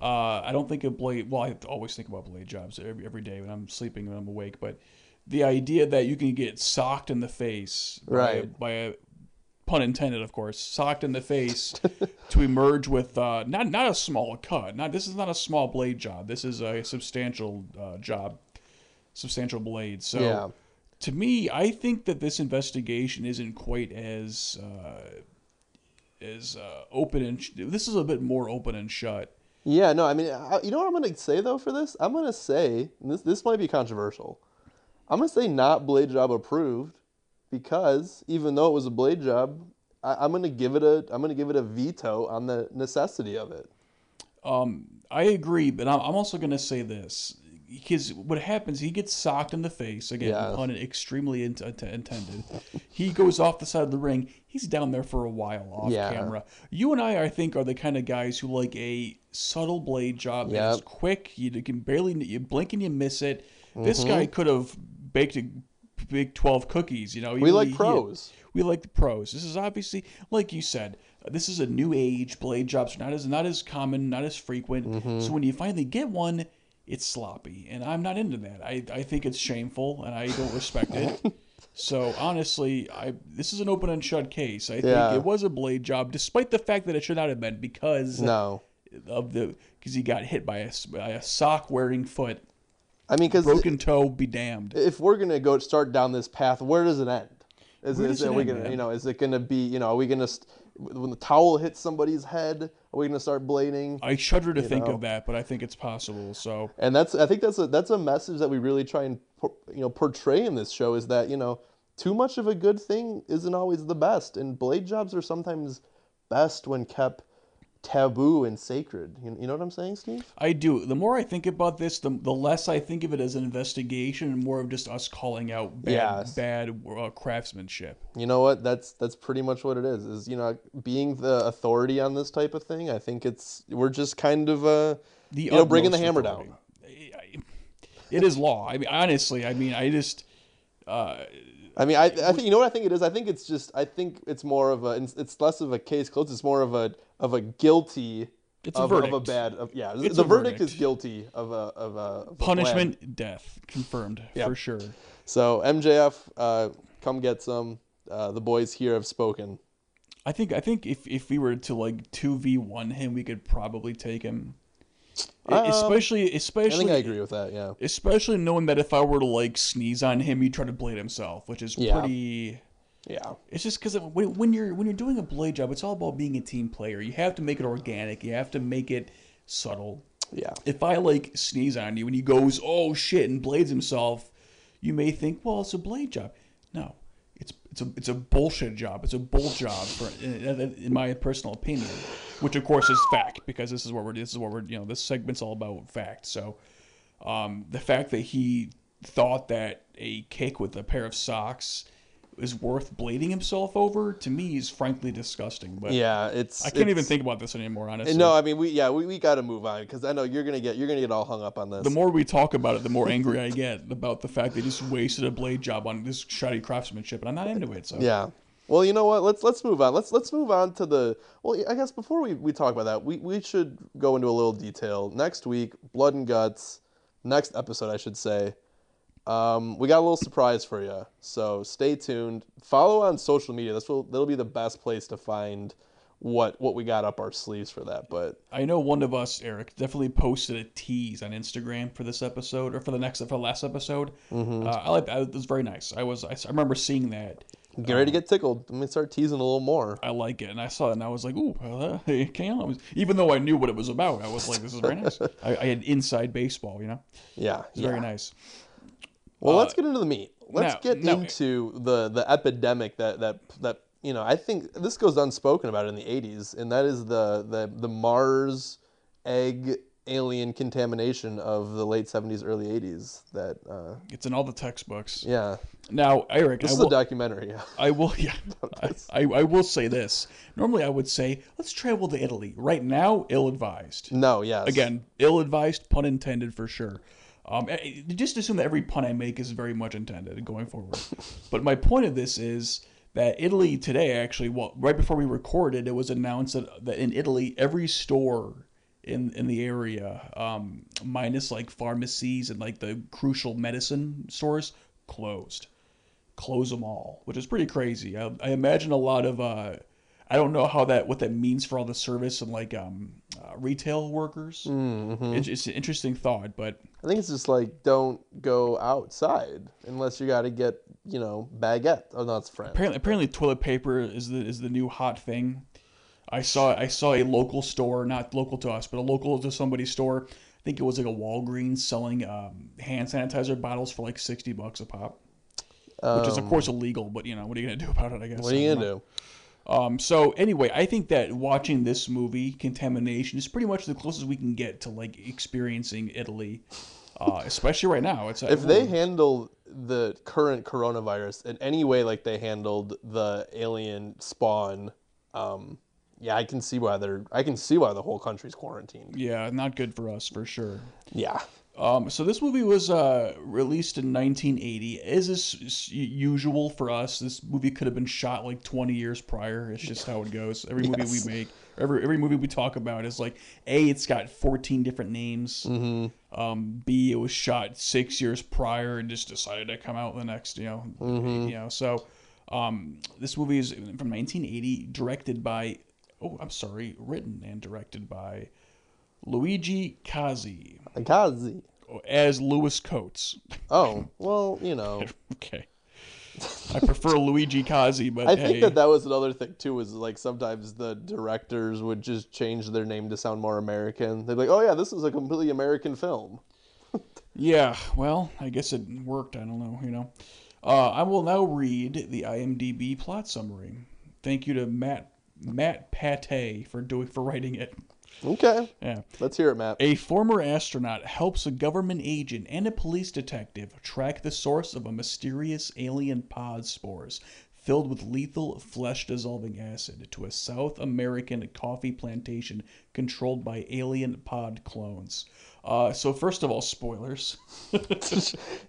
Uh, I don't think of blade. Well, I always think about blade jobs every, every day when I'm sleeping when I'm awake. But the idea that you can get socked in the face, by Right. by a pun intended, of course, socked in the face to emerge with uh, not not a small cut. Not this is not a small blade job. This is a substantial uh, job, substantial blade. So Yeah. to me, I think that this investigation isn't quite as uh, as uh, open and sh- this is a bit more open and shut. Yeah, no, I mean, I, you know what I'm gonna say though for this? I'm gonna say and this this might be controversial. I'm gonna say not blade job approved because even though it was a blade job, I, I'm gonna give it a I'm gonna give it a veto on the necessity of it. I agree, but I'm I'm also going to say this because what happens, he gets socked in the face again, Yeah. pun extremely int- int- intended. he goes off the side of the ring. He's down there for a while off Yeah. camera. You and I, I think, are the kind of guys who like a subtle blade job that is quick. You can barely you blink and you miss it. This Mm-hmm. guy could have baked a big twelve cookies. You know, We He- like he- pros. we like the pros. This is obviously, like you said, this is a new age. Blade jobs are not as not as common, not as frequent. Mm-hmm. So when you finally get one, it's sloppy, and I'm not into that. I, I think it's shameful, and I don't respect it. So honestly, I this is an open and shut case. I Yeah. think it was a blade job, despite the fact that it should not have been because No, of the because he got hit by a, by a sock wearing foot, I mean, because broken toe. Be damned. if we're gonna go start down this path, where does it end? Is, Where is does it end, gonna, man? you know, is it gonna be, you know, are we gonna, st- when the towel hits somebody's head, are we gonna start blading? I shudder to think know. of that, but I think it's possible. So And that's, I think that's a that's a message that we really try and you know portray in this show is that you know too much of a good thing isn't always the best, and blade jobs are sometimes best when kept taboo and sacred. You, you know what I'm saying, Steve? I do. The more I think about this, the, the less I think of it as an investigation and more of just us calling out bad, Yes. bad uh, craftsmanship. You know what? That's that's pretty much what it is. Is you know being the authority on this type of thing. I think it's we're just kind of uh The you know bringing the hammer authority. down. It is law. I mean, honestly, I mean, I just. Uh, I mean, I, I think you know what I think it is. I think it's just I think it's more of a it's, less of a case closed. It's more of a of a guilty. It's a of, of a verdict. bad. Of, yeah, It's the a verdict, is guilty of a of a of a punishment, death, confirmed Yep. for sure. So MJF, uh, come get some. Uh, the boys here have spoken. I think I think if if we were to like two v one him, we could probably take him. Um, especially I think I agree with that. Yeah. especially knowing that if I were to like sneeze on him, he'd try to blade himself, which is Yeah. pretty. Yeah. It's just because when, when you're when you're doing a blade job, it's all about being a team player. You have to make it organic. You have to make it subtle. Yeah. If I like sneeze on you and he goes, "Oh shit," and blades himself, you may think, "Well, it's a blade job." No, it's it's a it's a bullshit job. It's a bull job, for, in, in my personal opinion, which of course is fact because this is what we're this is what we're you know this segment's all about fact. So, um, the fact that he thought that a kick with a pair of socks is worth blading himself over to me is frankly disgusting. But Yeah. It's. I can't even think about this anymore. Honestly, No, I mean we yeah we, we got to move on because I know you're gonna get you're gonna get all hung up on this. the more we talk about it, the more angry I get about the fact they just wasted a blade job on this shoddy craftsmanship, and I'm not into it. So Yeah. Well, you know what? Let's let's move on. Let's let's move on to the. Well, I guess before we, we talk about that, we, we should go into a little detail. Next week, blood and guts. Next episode, I should say. Um, we got a little surprise for you, so stay tuned. Follow on social media. This will that'll be the best place to find what what we got up our sleeves for that. But I know one of us, Eric, definitely posted a tease on Instagram for this episode or for the next for the last episode. Mm-hmm. Uh, I like that. It was very nice. I was I, I remember seeing that. get ready to get tickled. Let me start teasing a little more. I like it, and I saw it, and I was like, "Ooh, uh, hey, can even though I knew what it was about, I was like, this is very nice." I, I had inside baseball, you know, Yeah, it's yeah. very nice. Well, let's get into the meat. Let's now- get now- into the the epidemic that that that you know. I think this goes unspoken about in the '80s, and that is the the the Mars egg alien contamination of the late '70s, early '80s. That uh, It's in all the textbooks. yeah, Now, Eric, this I is will, a documentary. Yeah. I will, yeah. I, I, will say this. Normally, I would say, let's travel to Italy. Right now, ill-advised. No, yes. Again, ill-advised, pun intended for sure. Um, eh, eh, just assume that every pun I make is very much intended going forward. but my point of this is that Italy today, actually, well, right before we recorded, it was announced that, that in Italy, every store in in the area, um, minus like pharmacies and like the crucial medicine stores, closed close them all, which is pretty crazy. I, I imagine a lot of uh, I don't know how that what that means for all the service and like um, uh, retail workers. Mm-hmm. It's, it's an interesting thought, but I think it's just like don't go outside unless you got to get you know baguette. Oh, no, it's French. apparently apparently toilet paper is the is the new hot thing. I saw I saw a local store, not local to us, but a local to somebody's store. I think it was like a Walgreens selling um, hand sanitizer bottles for like sixty bucks a pop, which is of course illegal. But you know what are you gonna do about it? I guess. Um, What are you gonna do? Um, so anyway, I think that watching this movie, Contamination, is pretty much the closest we can get to like experiencing Italy, uh, especially right now. It's if they handle the current coronavirus in any way like they handled the alien spawn, um, yeah, I can see why they're. I can see why the whole country's quarantined. yeah, not good for us for sure. Yeah, Um, so this movie was uh, released in 1980. As is usual for us, this movie could have been shot like 20 years prior. It's just how it goes. Every movie Yes. we make, every every movie we talk about is like a. It's got 14 different names. Mm-hmm. Um, B. It was shot six years prior and just decided to come out the next. You know. Mm-hmm. You know. So um, this movie is from 1980, directed by. Oh, I'm sorry, written and directed by Luigi Cozzi Cozzi. as Lewis Coates. Oh well, you know, Okay. I prefer Luigi Cozzi, but I hey, think that that was another thing too. Was like sometimes the directors would just change their name to sound more American. They'd be like, "Oh yeah, this is a completely American film." yeah. Well, I guess it worked. I don't know. You know. Uh, I will now read the IMDb plot summary. Thank you to Matt Matt Pate for doing for writing it. Okay, Yeah. let's hear it, Matt. A former astronaut helps a government agent and a police detective track the source of a mysterious alien pod spores filled with lethal flesh dissolving acid to a South American coffee plantation controlled by alien pod clones. Uh, so, first of all, spoilers.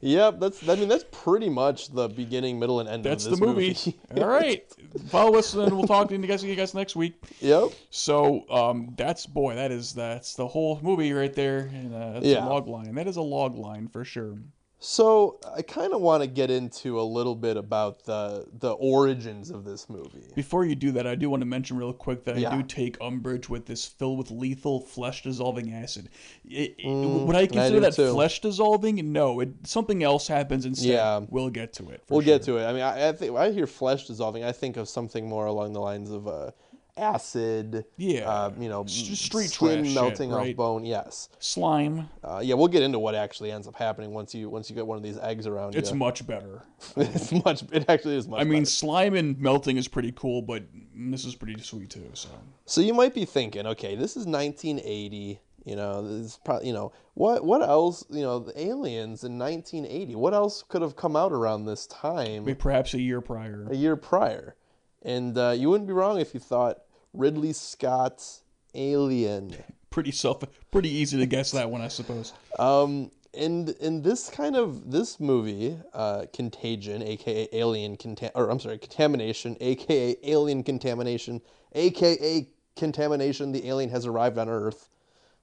Yep, that's. I mean, that's pretty much the beginning, middle, and end That's of the this movie. all right. Follow us, and we'll talk to you guys, see you guys next week. yep. So um, that's boy, that is that's the whole movie right there, and uh, that's Yeah. a log line. That is a log line for sure. So I kind of want to get into a little bit about the the origins of this movie. Before you do that, I do want to mention real quick that I do take umbrage with this filled with lethal flesh dissolving acid. It, it- would I consider do that too. flesh dissolving? No, it something else happens instead. Yeah. we'll get to it. We'll get to it. I mean, I, I think I hear flesh dissolving, I think of something more along the lines of uh, acid. Yeah. Uh, you know, street skin trash shit, melting right? off bone. Yes. slime. Uh, yeah, we'll get into what actually ends up happening once you once you get one of these eggs around It's you. much better. it's much. It actually is much. I mean, better. slime and melting is pretty cool, but this is pretty sweet too. So So you might be thinking, okay, this is 1980. You know, this is probably, you know, what what else? You know, the aliens in 1980. What else could have come out around this time maybe perhaps a year prior. a year prior? And uh, you wouldn't be wrong if you thought Ridley Scott's Alien. Pretty self, pretty easy to guess that one, I suppose. Um, and in this kind of this movie, uh, Contagion, aka Alien Contam, or I'm sorry, Contamination, aka Alien Contamination, aka Contamination. The alien has arrived on Earth,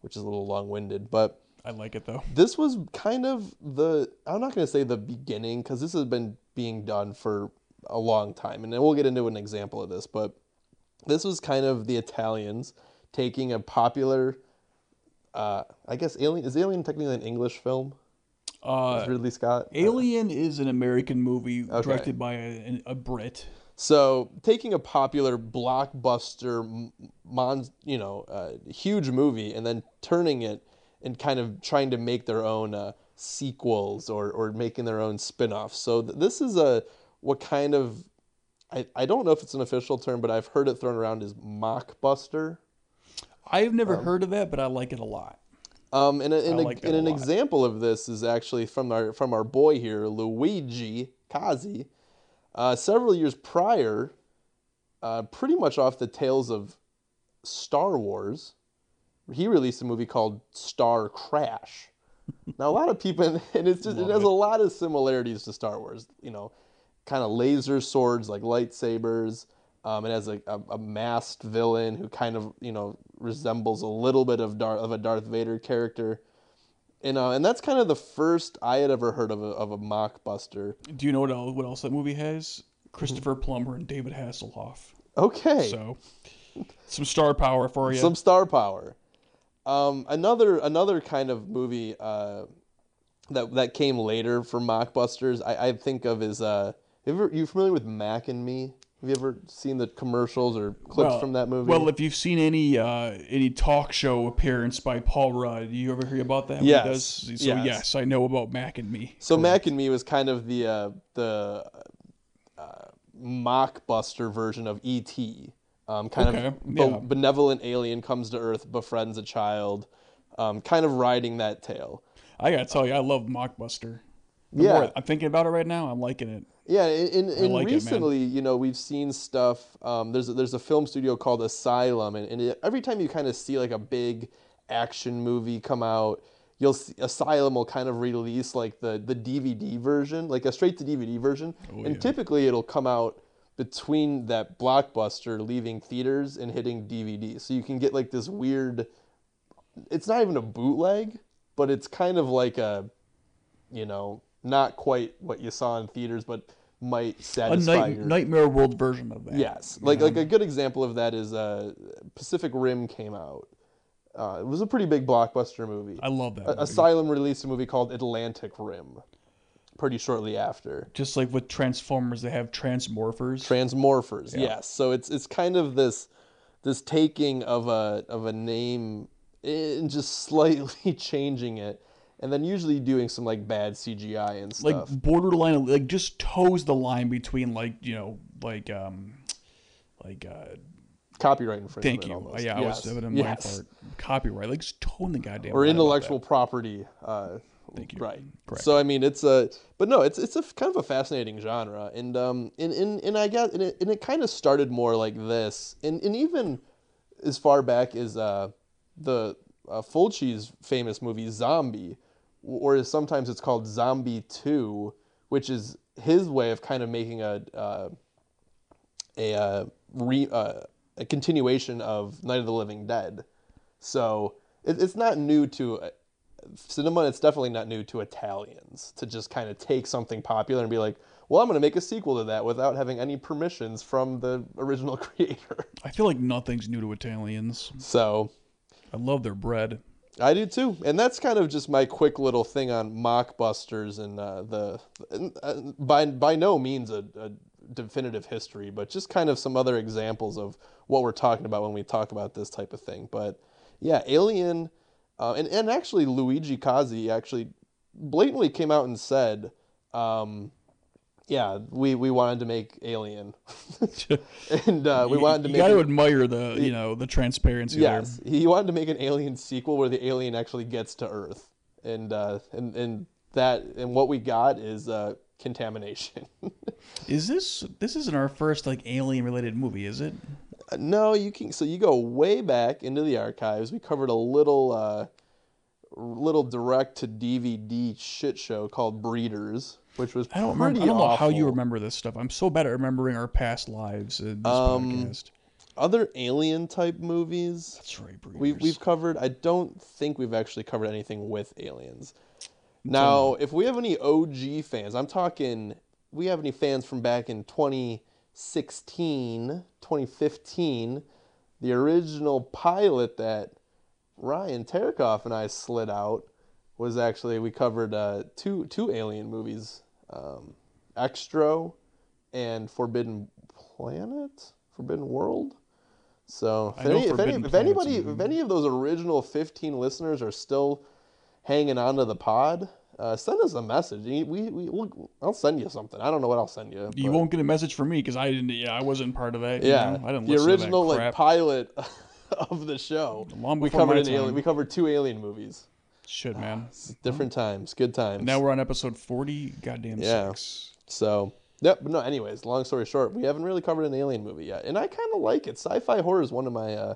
which is a little long-winded, but I like it though. this was kind of the I'm not going to say the beginning because this has been being done for a long time, and then we'll get into an example of this, but this was kind of the Italians taking a popular. Uh, I guess Alien is Alien technically an English film? Uh, Ridley Scott. Alien is an American movie directed by a, a Brit. So taking a popular blockbuster, mon, you know, uh, huge movie, and then turning it and kind of trying to make their own uh, sequels or or making their own spin-offs. So th- this is a what kind of I, I don't know if it's an official term, but I've heard it thrown around as mockbuster. I've never heard of that, but I like it a lot. Um, and, a- and, a- like and an lot. example of this is actually from our from our boy here, Luigi Cozzi. Uh, several years prior, uh, pretty much off the tails of Star Wars, he released a movie called Star Crash. now a lot of people, and it's just it has a lot of similarities to Star Wars. You know, kind of laser swords like lightsabers. Um, it has a, a, a masked villain who kind of you know resembles a little bit of Dar- of a Darth Vader character. You know, and that's kind of the first I had ever heard of a, of a mockbuster. Do you know what else, what else that movie has? Christopher Plummer and David Hasselhoff. Okay, So, some star power for you. some star power. Um, another another kind of movie uh, that that came later for mockbusters. I, I think of is uh, you, ever, you familiar with Mac and Me? Have you ever seen the commercials or clips from that movie? Well, if you've seen any uh, any talk show appearance by Paul Rudd, you ever hear about that? Yes. does? So Yes. yes. I know about Mac and Me. So Mac and Me was kind of the uh, the uh, mockbuster version of E.T. Um, kind Okay, of yeah. benevolent alien comes to Earth, befriends a child, um, kind of riding that tail. I gotta tell you, I love Mockbuster. The Yeah. I'm thinking about it right now. I'm liking it. Yeah, and, and, and like it, recently, you know, we've seen stuff. Um, there's a, there's a film studio called Asylum, and, and it, every time you kind of see like a big action movie come out, you'll see Asylum will kind of release like the the DVD version, like a straight to DVD version, Oh, and typically it'll come out between that blockbuster leaving theaters and hitting DVD, so you can get like this weird. It's not even a bootleg, but it's kind of like a you know, not quite what you saw in theaters, but might A satisfy night, your. nightmare world version of that. Yes, like like a good example of that is uh, Pacific Rim came out. Uh, it was a pretty big blockbuster movie. I love that. A-. Asylum released a movie called Atlantic Rim, pretty shortly after. Just like with Transformers, they have Transmorphers. Transmorphers, yes. So it's it's kind of this this taking of a of a name and just slightly changing it. And then usually doing some like bad CGI and stuff. like borderline, like just toes the line between like you know, like um, like uh, Copyright infringement. thank you. Almost. Yeah, I yes. was mind yes. fart. Copyright, like just toeing the goddamn. or intellectual property. Uh, Thank you. Right. Correct. So I mean, it's a, but no, it's it's a kind of a fascinating genre, and um, and and, and I got, and it, and it kind of started more like this, and and even as far back as uh, the uh, Fulci's famous movie Zombie, or sometimes it's called Zombie Two, which is his way of kind of making a uh, a uh, re, uh, a continuation of Night of the Living Dead. So it, it's not new to uh, cinema. It's definitely not new to Italians to just kind of take something popular and be like, "Well, I'm going to make a sequel to that without having any permissions from the original creator." I feel like nothing's new to Italians. So I love their bread. I do too, and that's kind of just my quick little thing on mockbusters and uh, the and, uh, by by no means a, a definitive history, but just kind of some other examples of what we're talking about when we talk about this type of thing. But yeah, Alien, uh, and and actually Luigi Cozzi actually blatantly came out and said, um, yeah, we we wanted to make Alien, and uh, we wanted to you make got to an- admire the you know the transparency. there. Yes, he wanted to make an alien sequel where the alien actually gets to Earth, and uh, and and that and what we got is uh, contamination. Is this this isn't our first like alien related movie, is it? no, you can. So you go way back into the archives. We covered a little uh, little direct to DVD shit show called Breeders, which was I don't pretty remember. I don't know how you remember this stuff. I'm so bad at remembering our past lives in this Um, podcast. other alien type movies. That's right, we, Breeders. we've covered i don't think we've actually covered anything with aliens now if we have any og fans i'm talking we have any fans from back in 2016 2015 the original pilot that ryan Terkoff and i slid out was actually we covered uh, two two alien movies um, Xtro and forbidden planet forbidden world so if, any, if, any, if anybody, if any of those original fifteen listeners are still hanging on to the pod, uh, send us a message. We, we, we we'll, I'll send you something. I don't know what I'll send you. You won't get a message from me because I didn't. Yeah, I wasn't part of that. you Yeah, know? I didn't the original like pilot of the show. Long we covered my alien. We covered two alien movies. Shit, man. Different times, good times. Now we're on episode forty. Goddamn Yeah. six. So, yep. But no, anyways, long story short, we haven't really covered an alien movie yet, and I kind of like it. Sci-fi horror is one of my uh,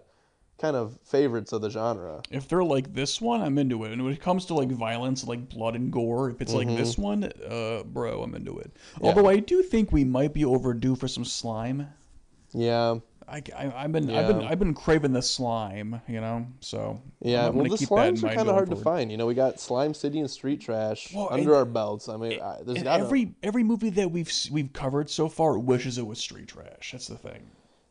kind of favorites of the genre. If they're like this one, I'm into it. And when it comes to like violence, like blood and gore, if it's like Mm-hmm. this one, uh, bro, I'm into it. Although I do think we might be overdue for some slime. Yeah. I, I, have been, I've been, I've been craving the slime, you know. So Yeah, I'm well, the keep that slimes are kind of hard to find. You know, we got Slime City and Street Trash Well, under and- our belts. I mean, I, there's got every every movie that we've we've covered so far wishes it was street trash. That's the thing.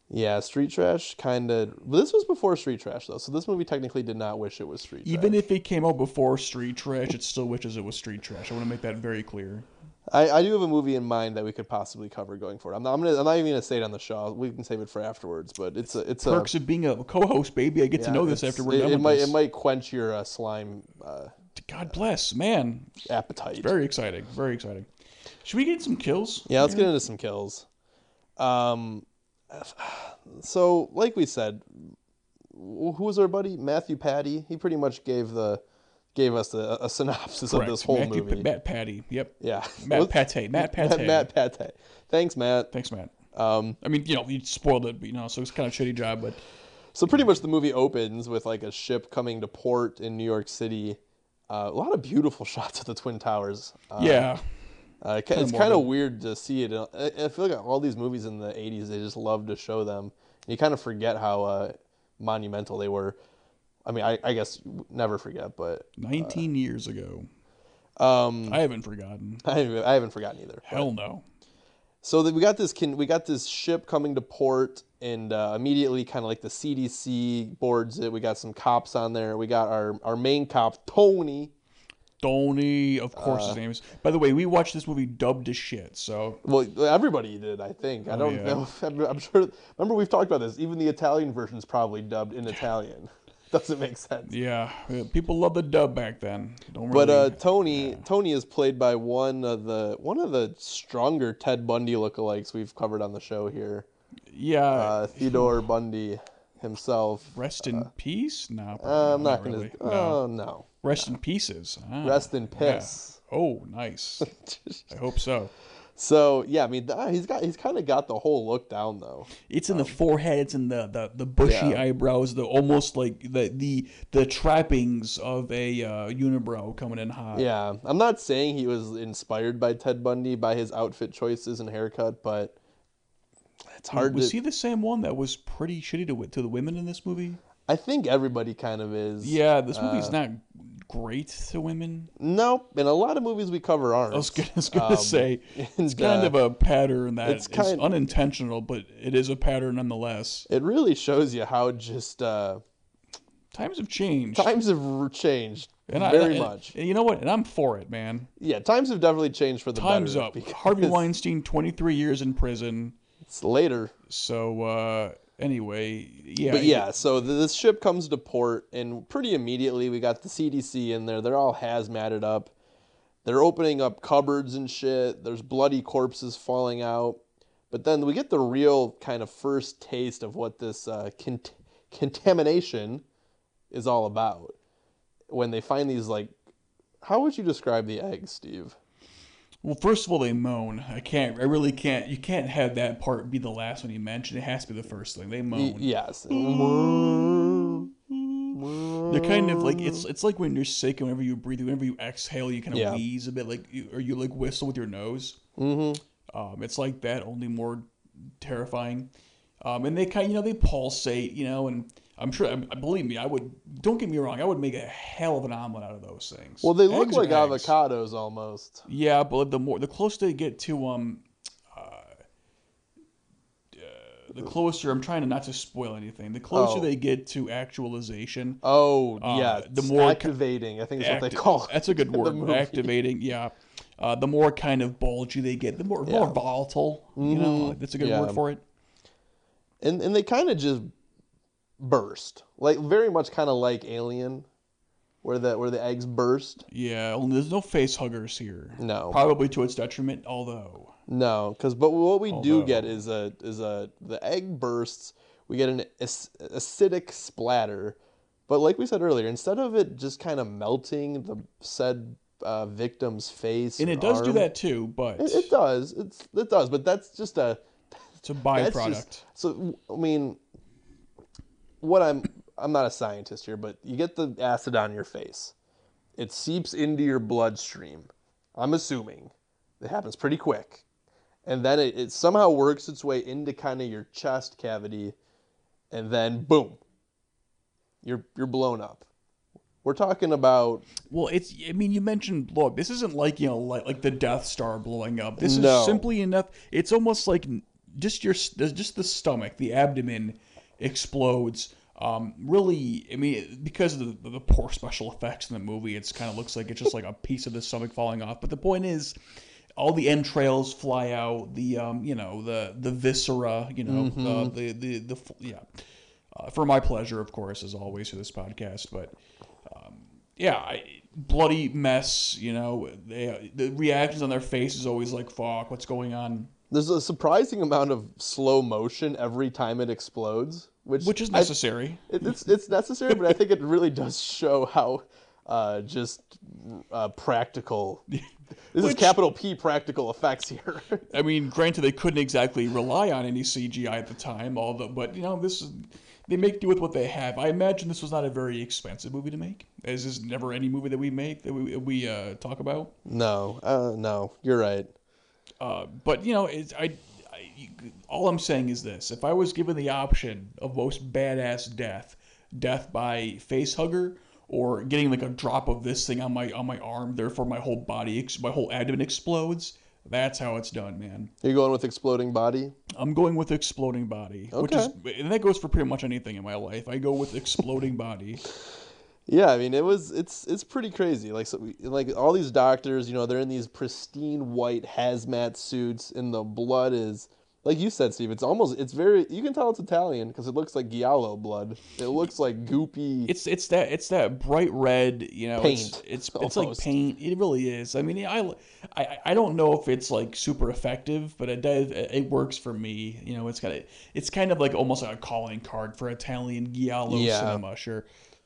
yeah, Street Trash kind of. This was before Street Trash though, so this movie technically did not wish it was Street Trash. Even Trash. if it came out before street trash, it still wishes it was street trash. I want to make that very clear. I, I do have a movie in mind that we could possibly cover going forward. I'm not, I'm, gonna, I'm not even gonna say it on the show. We can save it for afterwards. But it's a it's Perks a of being a co-host, baby. I get to know this it's- after we're it, done it with might this. it might quench your uh, slime uh, God bless, man. appetite. Very exciting. Very exciting. Should we get some kills? Yeah, let's get into some kills. Um, so like we said, who was our buddy Matthew Patty? He pretty much gave the gave us a, a synopsis Correct. of this whole Matthew, movie. Matt Patty. Yep. yeah, Matt Pate. Matt Pate. Matt Pate. Thanks, Matt. Thanks, Matt. Um, I mean, you know, you spoiled it, but, you know, so it's kind of shitty job, but so pretty much the movie opens with like a ship coming to port in New York City. Uh, a lot of beautiful shots of the Twin Towers. Uh, yeah. Uh, it it's Kinda kind of weird to see it. I, I feel like all these movies in the '80s, they just love to show them, and you kind of forget how uh, monumental they were. I mean, I, I guess never forget, but 19 years ago. um, I haven't forgotten. I, I haven't forgotten either. but- Hell no. So we got this can we got this ship coming to port, and uh, immediately kind of like the CDC boards it. We got some cops on there. We got our our main cop Tony. Tony, of course Uh, his name is. By the way, we watched this movie dubbed to shit, so Well, everybody did, I think. I don't Oh, yeah. know. If, I'm sure. Remember, we've talked about this. Even the Italian version is probably dubbed in Italian. Doesn't make sense. Yeah, uh, people love the dub back then. Don't But really, uh, Tony Tony is played by one of the one of the stronger Ted Bundy lookalikes we've covered on the show here. yeah, Uh, Theodore Bundy himself. rest in peace. No, Uh, I'm not not gonna. Oh No. no. Rest in pieces. Ah, Rest in yeah. piss. Oh, nice. I hope so. So yeah, I mean he's got he's kind of got the whole look down though. It's in the forehead. It's in the the, the bushy Um, Yeah. eyebrows. The almost like the the the trappings of a uh, unibrow coming in hot. Yeah, I'm not saying he was inspired by Ted Bundy by his outfit choices and haircut, but it's hard Was to. he the same one that was pretty shitty to to the women in this movie? I think everybody kind of is. Yeah, this movie's Uh, not great to women. Nope. And a lot of movies we cover aren't. I was gonna, I was gonna Um, say it's kind uh, of a pattern that it's kind- unintentional, but it is a pattern nonetheless. It really shows you how just uh, Times have changed, times have changed and I- very and- much. and you know what? And I'm for it, man. Yeah, times have definitely changed for the Time's better. up. Harvey Weinstein, 23 years in prison. It's later. So uh, anyway, yeah, But yeah, so th- this ship comes to port, and pretty immediately we got the CDC in there. They're all hazmated up. They're opening up cupboards and shit. There's bloody corpses falling out. But then we get the real kind of first taste of what this uh, cont- contamination is all about. When they find these, like, how would you describe the eggs, Steve? Well, first of all, they moan. I can't. I really can't. You can't have that part be the last one you mention. It has to be the first thing. They Y- moan. yes. They're kind of like it's. It's like when you're sick and whenever you breathe, whenever you exhale, you kind of Yeah. wheeze a bit, like you, or you like whistle with your nose. Mm-hmm. Um, it's like that, only more terrifying. Um, and they kind, you know, they pulsate, you know, and I'm sure. I, believe me, I would. Don't get me wrong, I would make a hell of an omelet out of those things. Well, they look Eggs like eggs. avocados almost. Yeah, but the more the closer they get to um, uh, uh, the closer I'm trying to not to spoil anything. The closer Oh. they get to actualization, Oh, Uh, yeah. the more- activating, I think is what they call it. That's a good word. Activating, yeah. Uh, the more kind of bulgy they get, the more more volatile. You know, that's a good Mm-hmm. Yeah. word for it. And and they kind of just burst, like very much kind of like Alien, where the where the eggs burst. Yeah, only there's no face huggers here. No. probably to its detriment. Although, No, because but what we do get is a is a the egg bursts. We get an acidic splatter, but like we said earlier, instead of it just kind of melting the said uh, victim's face, and it does do that too, but It, it does. It's it does, but that's just a it's a byproduct. just- so I mean, what I'm I'm not a scientist here, but you get the acid on your face. It seeps into your bloodstream. I'm assuming it happens pretty quick, and then it, it somehow works its way into kind of your chest cavity, and then boom, you're you're blown up. We're talking about Well, it's. I mean, you mentioned. Look, this isn't like you know, like like the Death Star blowing up. This No. is simply enough. It's almost like just your just the stomach, the abdomen explodes. Um, really, I mean, because of the, the poor special effects in the movie, it's kind of looks like it's just like a piece of the stomach falling off. But the point is, all the entrails fly out. The um, you know, the the viscera. You know, uh, the the the yeah. Uh, for my pleasure, of course, as always for this podcast, but yeah, I, bloody mess. You know, they the reactions on their face is always like, "Fuck, what's going on?" There's a surprising amount of slow motion every time it explodes, which Which is I- necessary. It, it's it's necessary, but I think it really does show how uh, just uh, practical. This is capital P practical effects here. I mean, granted, they couldn't exactly rely on any CGI at the time, although, but you know, this is they make do with what they have. I imagine this was not a very expensive movie to make, as is never any movie that we make that we we uh, talk about. no, uh, no, you're right. Uh, but you know, it's, I, I, all I'm saying is this: if I was given the option of most badass death, death by face hugger, or getting like a drop of this thing on my on my arm, therefore my whole body, my whole abdomen explodes. That's how it's done, man. You're going with exploding body. I'm going with exploding body, which is and that goes for pretty much anything in my life. I go with exploding body. Yeah, I mean it was it's it's pretty crazy. Like so we, like all these doctors, you know, they're in these pristine white hazmat suits, and the blood is like you said, Steve, it's almost it's very you can tell it's Italian because it looks like giallo blood. It looks like goopy. It's it's that it's that bright red, you know. Paint, It's it's, it's like paint. It really is. I mean, I, I I don't know if it's like super effective, but it does. It works for me. You know, it's kind of it's kind of like almost like a calling card for Italian giallo Yeah. cinema. Sure.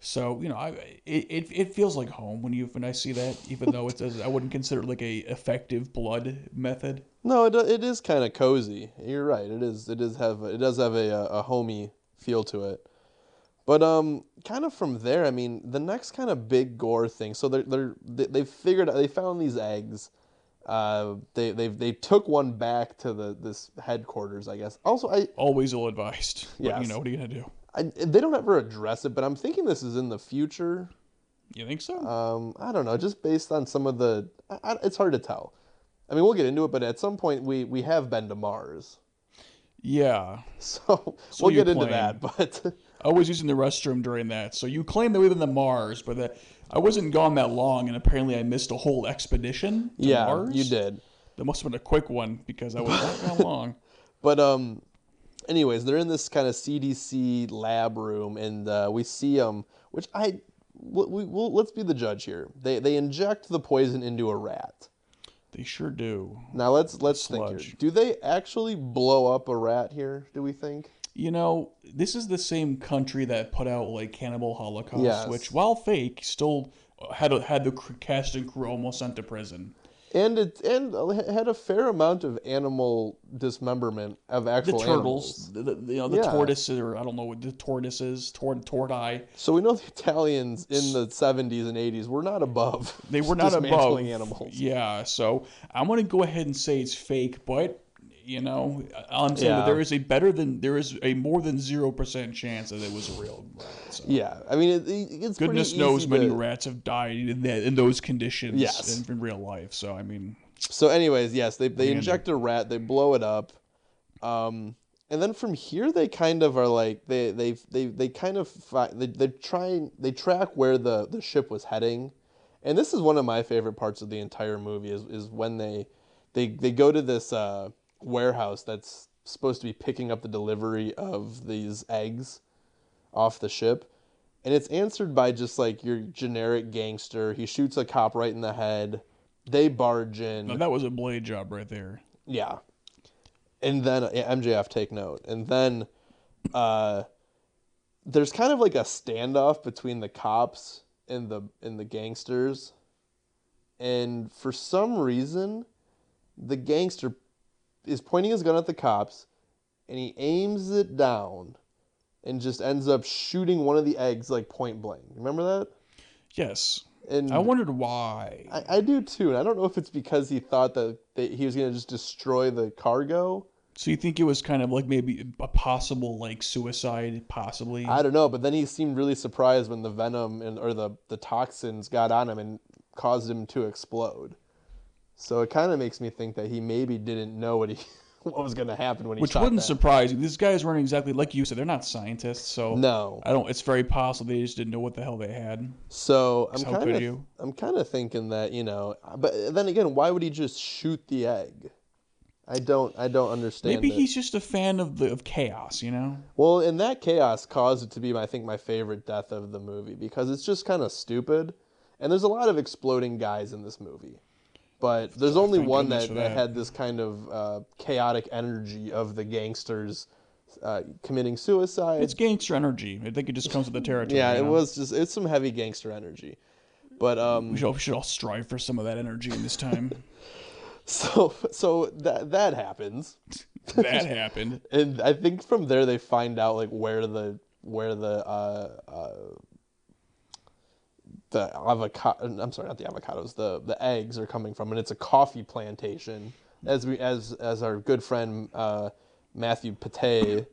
So you know, I it, it, feels like home when you when I see that, even though it does. I wouldn't consider it like a effective blood method. No, it, it is kind of cozy. You're right. It is. It does have. It does have a a homey feel to it. But um, kind of from there, I mean, the next kind of big gore thing. So they're they're they, they figured out they found these eggs. Uh, they they they took one back to the this headquarters, I guess. Also, I Always ill advised. Yeah, you know, what are you gonna do? I, they don't ever address it, but I'm thinking this is in the future. You think so? Um, I don't know, just based on some of the, I, I, it's hard to tell. I mean, we'll get into it, but at some point we we have been to Mars, yeah. so, So we'll get into that. But I was using the restroom during that. So you claim that we've been to Mars, but that I wasn't gone that long, and apparently I missed a whole expedition to yeah, Mars. you did. That must have been a quick one because I was not gone long. But um, anyways, they're in this kind of CDC lab room, and uh, we see them, which I, we, we, we'll, let's be the judge here. They they inject the poison into a rat. They sure do. Now let's let's think here. Do they actually blow up a rat here? Do we think? You know, this is the same country that put out like Cannibal Holocaust, Yes. which, while fake, still had a, had the cast and crew almost sent to prison. And it and had a fair amount of animal dismemberment of actual The turtles, animals. the, the, you know, the Yeah. tortoises, or I don't know what the tortoises, tort, tortoise. So we know the Italians in the 70s and 80s were not above. They were not above animals. Yeah, so I'm gonna go ahead and say it's fake, but you know, I'm saying Yeah. that there is a better than there is a more than zero percent chance that it was a real rat. So. Yeah, I mean, it, it- it's Goodness knows easy many to- rats have died in, that, in those conditions Yes. in, in real life. So I mean, So, anyways, yes, they they inject a rat, they blow it up, um, and then from here they kind of are like they they they they kind of fi- they they try they track where the the ship was heading, and this is one of my favorite parts of the entire movie is is when they they they go to this uh, warehouse that's supposed to be picking up the delivery of these eggs off the ship. And it's answered by just like your generic gangster. He shoots a cop right in the head. They barge in. now that was a blade job right there. Yeah. And then yeah, MJF take note. And then uh there's kind of like a standoff between the cops and the and the gangsters. And for some reason the gangster is pointing his gun at the cops and he aims it down and just ends up shooting one of the eggs like point blank. Remember that? Yes, And I wondered why. I, I do too. And I don't know if it's because he thought that, that he was going to just destroy the cargo. So you think it was kind of like maybe a possible like suicide, possibly? I don't know, but then he seemed really surprised when the venom and or the, the toxins got on him and caused him to explode. So it kind of makes me think that he maybe didn't know what he what was going to happen when he Which shot wouldn't that. surprise you. These guys weren't exactly like you said. They're not scientists, so No. I don't. It's very possible they just didn't know what the hell they had. So I'm kind of? I'm kind of thinking that you know, but then again, why would he just shoot the egg? I don't I don't understand. Maybe it. he's just a fan of the of chaos, you know. Well, and that chaos caused it to be, I think, my favorite death of the movie because it's just kind of stupid, and there's a lot of exploding guys in this movie, but there's only thank one that, that that. had this kind of uh, chaotic energy of the gangsters uh, committing suicide. It's gangster energy. I think it just comes with the territory. yeah, it know? was just it's some heavy gangster energy, but um, We should, all, we should all strive for some of that energy in this time. so so that that happens. that happened. and I think from there they find out like where the where the uh, uh, the avocado I'm sorry not the avocados the the eggs are coming from and it's a coffee plantation as we as as our good friend uh, Matthew Pate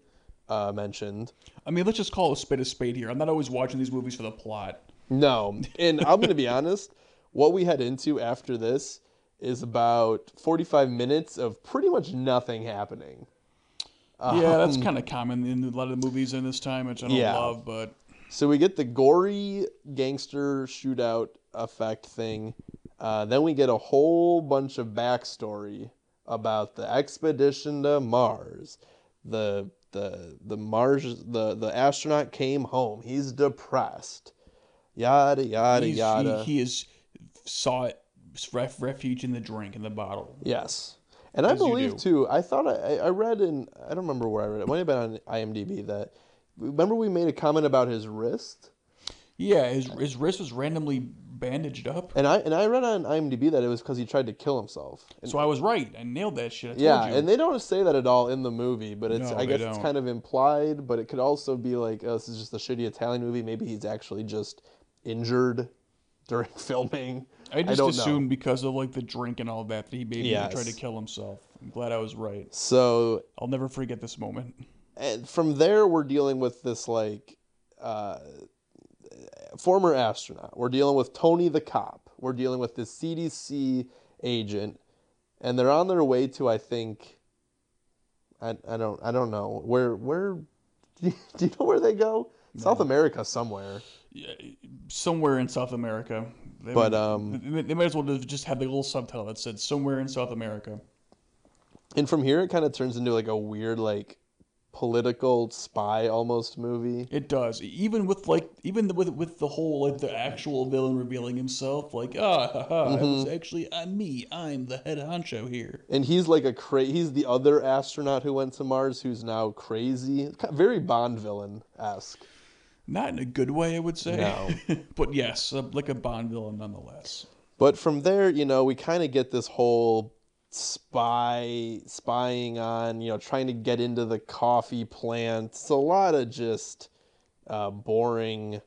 uh, mentioned. I mean, let's just call a spade a spade here. I'm not always watching these movies for the plot. No, and I'm gonna be honest. What we head into after this is about 45 minutes of pretty much nothing happening. yeah, that's kind of common in a lot of the movies in this time, which I don't Um, Yeah. love. But So we get the gory gangster shootout effect thing. Uh, then we get a whole bunch of backstory about the expedition to Mars. The the the Mars the the astronaut came home. He's depressed. Yada yada He's- yada. He, he has sought ref, refuge in the drink in the bottle. Yes. And I As you believe too. I thought I, I read in I don't remember where I read it. It might have been on IMDb that remember we made a comment about his wrist, Yeah, his his wrist was randomly bandaged up. and I and I read on IMDb that it was because he tried to kill himself. And- So I was right. I nailed that shit. I told yeah, you. and they don't say that at all in the movie, but it's No, I guess it's don't. kind of implied. But it could also be like, oh, this is just a shitty Italian movie. Maybe he's actually just injured during filming. I just don't assumed know. because of like the drink and all that that he maybe Yes. tried to kill himself. I'm glad I was right. So I'll never forget this moment. And from there we're dealing with this like uh, former astronaut. We're dealing with tony the cop. We're dealing with this cdc agent. And they're on their way to i think i, I don't i don't know. Where where do you, do you know where they go? South america somewhere. Yeah, Somewhere in South America. They But, might- um, they, might as well have just had the little subtitle that said "Somewhere in South America." and from here it kind of turns into like a weird like political spy almost movie It does. Even with like, even with with the whole like the actual villain revealing himself, like ah, haha, it was Mm-hmm. actually I'm me. I'm the head honcho here. and he's like a cra- he's the other astronaut who went to mars who's now crazy very bond villain esque Not in a good way, I would say. No. but yes, uh, like a Bond villain nonetheless. But from there, you know, we kind of get this whole spy spying on, you know, trying to get into the coffee plant. It's a lot of just uh, boring,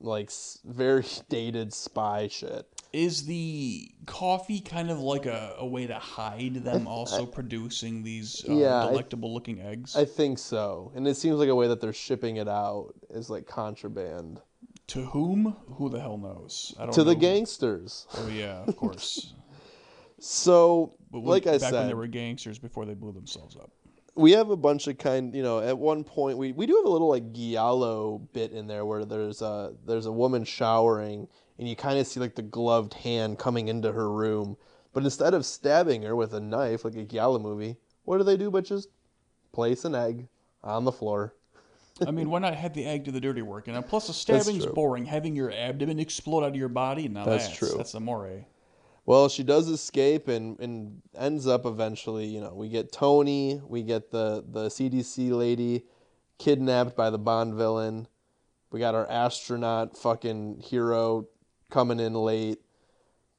like very dated spy shit. Is the coffee kind of like a, a way to hide them also producing these uh, Yeah, I- delectable looking eggs? I think so, and it seems like a way that they're shipping it out is like contraband to whom? Who the hell knows? I don't to the gangsters. Oh yeah, of course. So, when- like I back when said, they were gangsters before they blew themselves up. we have a bunch of kind you know at one point we, we do have a little like giallo bit in there where there's a there's a woman showering and you kind of see like the gloved hand coming into her room but instead of stabbing her with a knife like a giallo movie what do they do but just place an egg on the floor I mean, why not have the egg do the dirty work? And plus, the stabbing's boring. Having your abdomen explode out of your body, now That's that's, true. That's amore. Well she does escape and and ends up eventually you know we get tony we get the the cdc lady kidnapped by the bond villain we got our astronaut fucking hero coming in late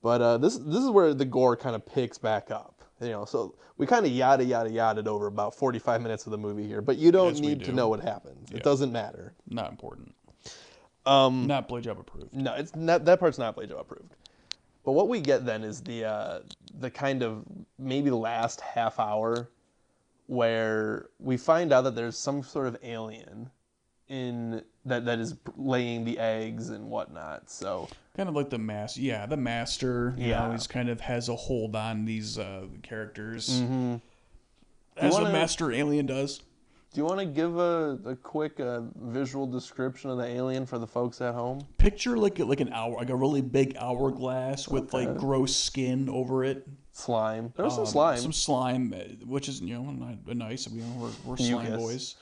but uh, this this is where the gore kind of picks back up you know so we kind of yada yada yada over about 45 minutes of the movie here but you don't Yes, need to know what happens Yeah. it doesn't matter Not important. um Not blowjob approved. no, it's not that part's not Plato approved. But what we get then is the uh, the kind of maybe last half hour where we find out that there's some sort of alien in that that is laying the eggs and whatnot. So Kind of like the master. Yeah, the master. You Yeah. know, he's kind of has a hold on these uh, characters. Mm-hmm. As wanna- a master alien does. Do you want to give a, a quick uh, visual description of the alien for the folks at home? Picture like a- like an hour, like a really big hourglass with like gross skin over it. Slime. There's some Um, slime. Some slime, uh, which is you know nice. You know, we're, we're slime Mucus. boys.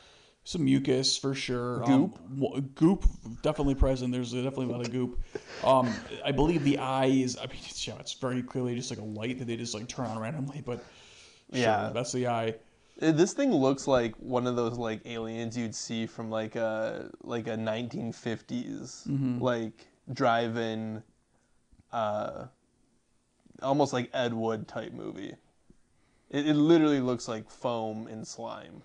Some mucus for sure. Goop. Um, goop definitely present. There's definitely a lot of goop. Um, I believe the eye is. I mean, it's, yeah, it's very clearly just like a light that they just like turn on randomly. But sure, Yeah. that's the eye. Uh, This thing looks like one of those like aliens you'd see from like a like a 1950s Mm-hmm. like drive-in, uh, almost like Ed Wood type movie. It, it literally looks like foam and slime,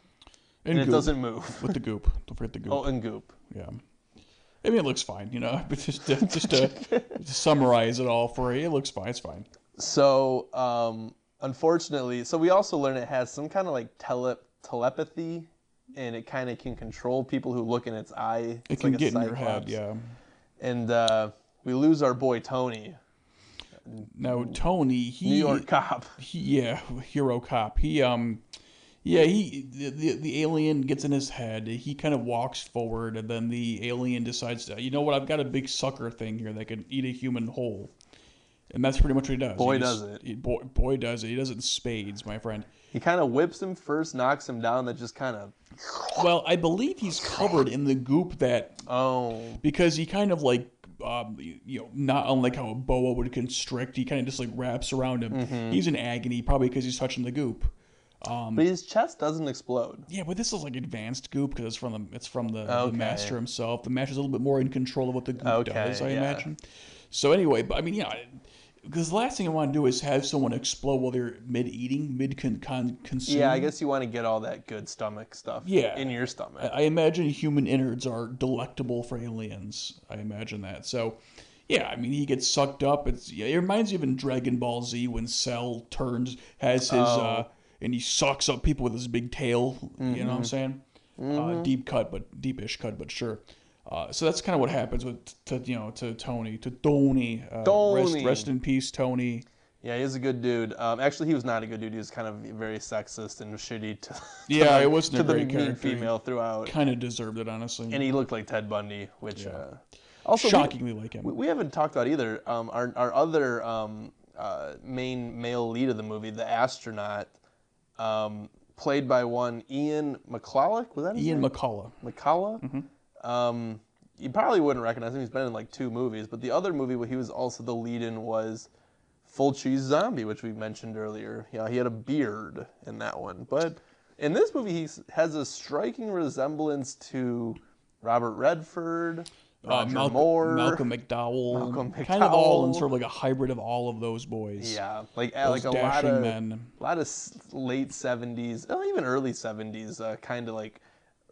and, it doesn't move. with the goop. Don't forget the goop. oh, and goop. Yeah. I mean, it looks fine, you know. But just to, just to, to summarize it all for you, it looks fine. It's fine. So, um, unfortunately, so we also learn it has some kind of like tele- telepathy, and it kind of can control people who look in its eye. It It's can like a get in your head, yeah. and uh, we lose our boy Tony, Now Tony, he, New York cop. he yeah, hero cop. He um, yeah, he the, the the alien gets in his head. He kind of walks forward, and then the alien decides, to, you know what? I've got a big sucker thing here that can eat a human whole. And that's pretty much what he does. Boy He does just- it. he- boy, boy does it. He does it in spades, my friend. He kind of whips him first, knocks him down, that just kind of Well, I believe he's covered in the goop that oh because he kind of like um, you know not unlike how a boa would constrict he kind of just like wraps around him Mm-hmm. he's in agony probably because he's touching the goop but his chest doesn't explode. yeah but this is like advanced goop because it's from the it's from the, Okay. the master himself the master's a little bit more in control of what the goop Okay, does i yeah. imagine so anyway but i mean yeah because the last thing i want to do is have someone explode while they're mid-eating mid-consume Yeah, I guess you want to get all that good stomach stuff Yeah. in your stomach. I I imagine human innards are delectable for aliens. I imagine that. So, yeah, I mean, he gets sucked up. It's yeah, it reminds me of in Dragon Ball Z when Cell turns has his Oh. uh, and he sucks up people with his big tail. You know Mm-hmm. what I'm saying? Uh, deep cut, but deepish cut, but sure. Uh, so that's kind of what happens with to you know to Tony to Tony. Uh, Rest, Tony. rest in peace, Tony. yeah, he's a good dude. Um, actually, he was not a good dude. He was kind of very sexist and shitty to, to Yeah, the, it wasn't to a the great mean female throughout. Kind of deserved it, honestly. And he looked like Ted Bundy, which uh, also we- Shockingly like him. We, we haven't talked about either. Um, our our other um, uh, main male lead of the movie, the astronaut, um, played by one Ian McCulloch. Was that his Ian name? McCullough. McCullough. Mm-hmm. Um, you probably wouldn't recognize him. He's been in like two movies, but the other movie where he was also the lead in was Fulci's Zombie, which we mentioned earlier. Yeah, he had a beard in that one, but in this movie he has a striking resemblance to Robert Redford, Uh, Roger Malcolm, Moore, Malcolm McDowell, Malcolm kind of all in sort of like a hybrid of all of those boys. Yeah, like uh, like a lot dashing of men. a lot of late seventies, oh, even early seventies, uh, kind of like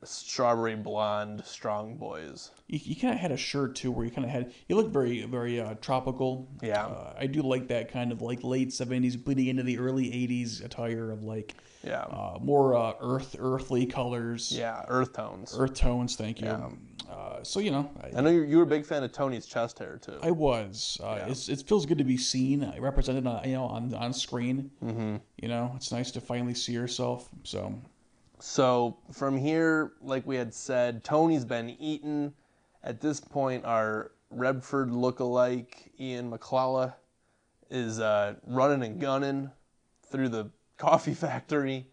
strawberry blonde strong boys. You, he kind of had a shirt too, where you kind of had. you looked very, very uh, tropical. Yeah. uh, I do like that kind of like late seventies, bleeding into the early eighties attire of like Yeah, uh, more uh, earth, earthly colors. yeah, earth tones. Earth tones, thank you. Yeah. Uh, so you know, I know you you were a big fan of Tony's chest hair too. I was. Uh, it's, it feels good to be seen, represented, on, you know, on on screen. Mm-hmm. You know, it's nice to finally see yourself. So So from here, like we had said, Tony's been eaten. At this point, our Redford look-alike Ian McClellan is uh, running and gunning through the coffee factory.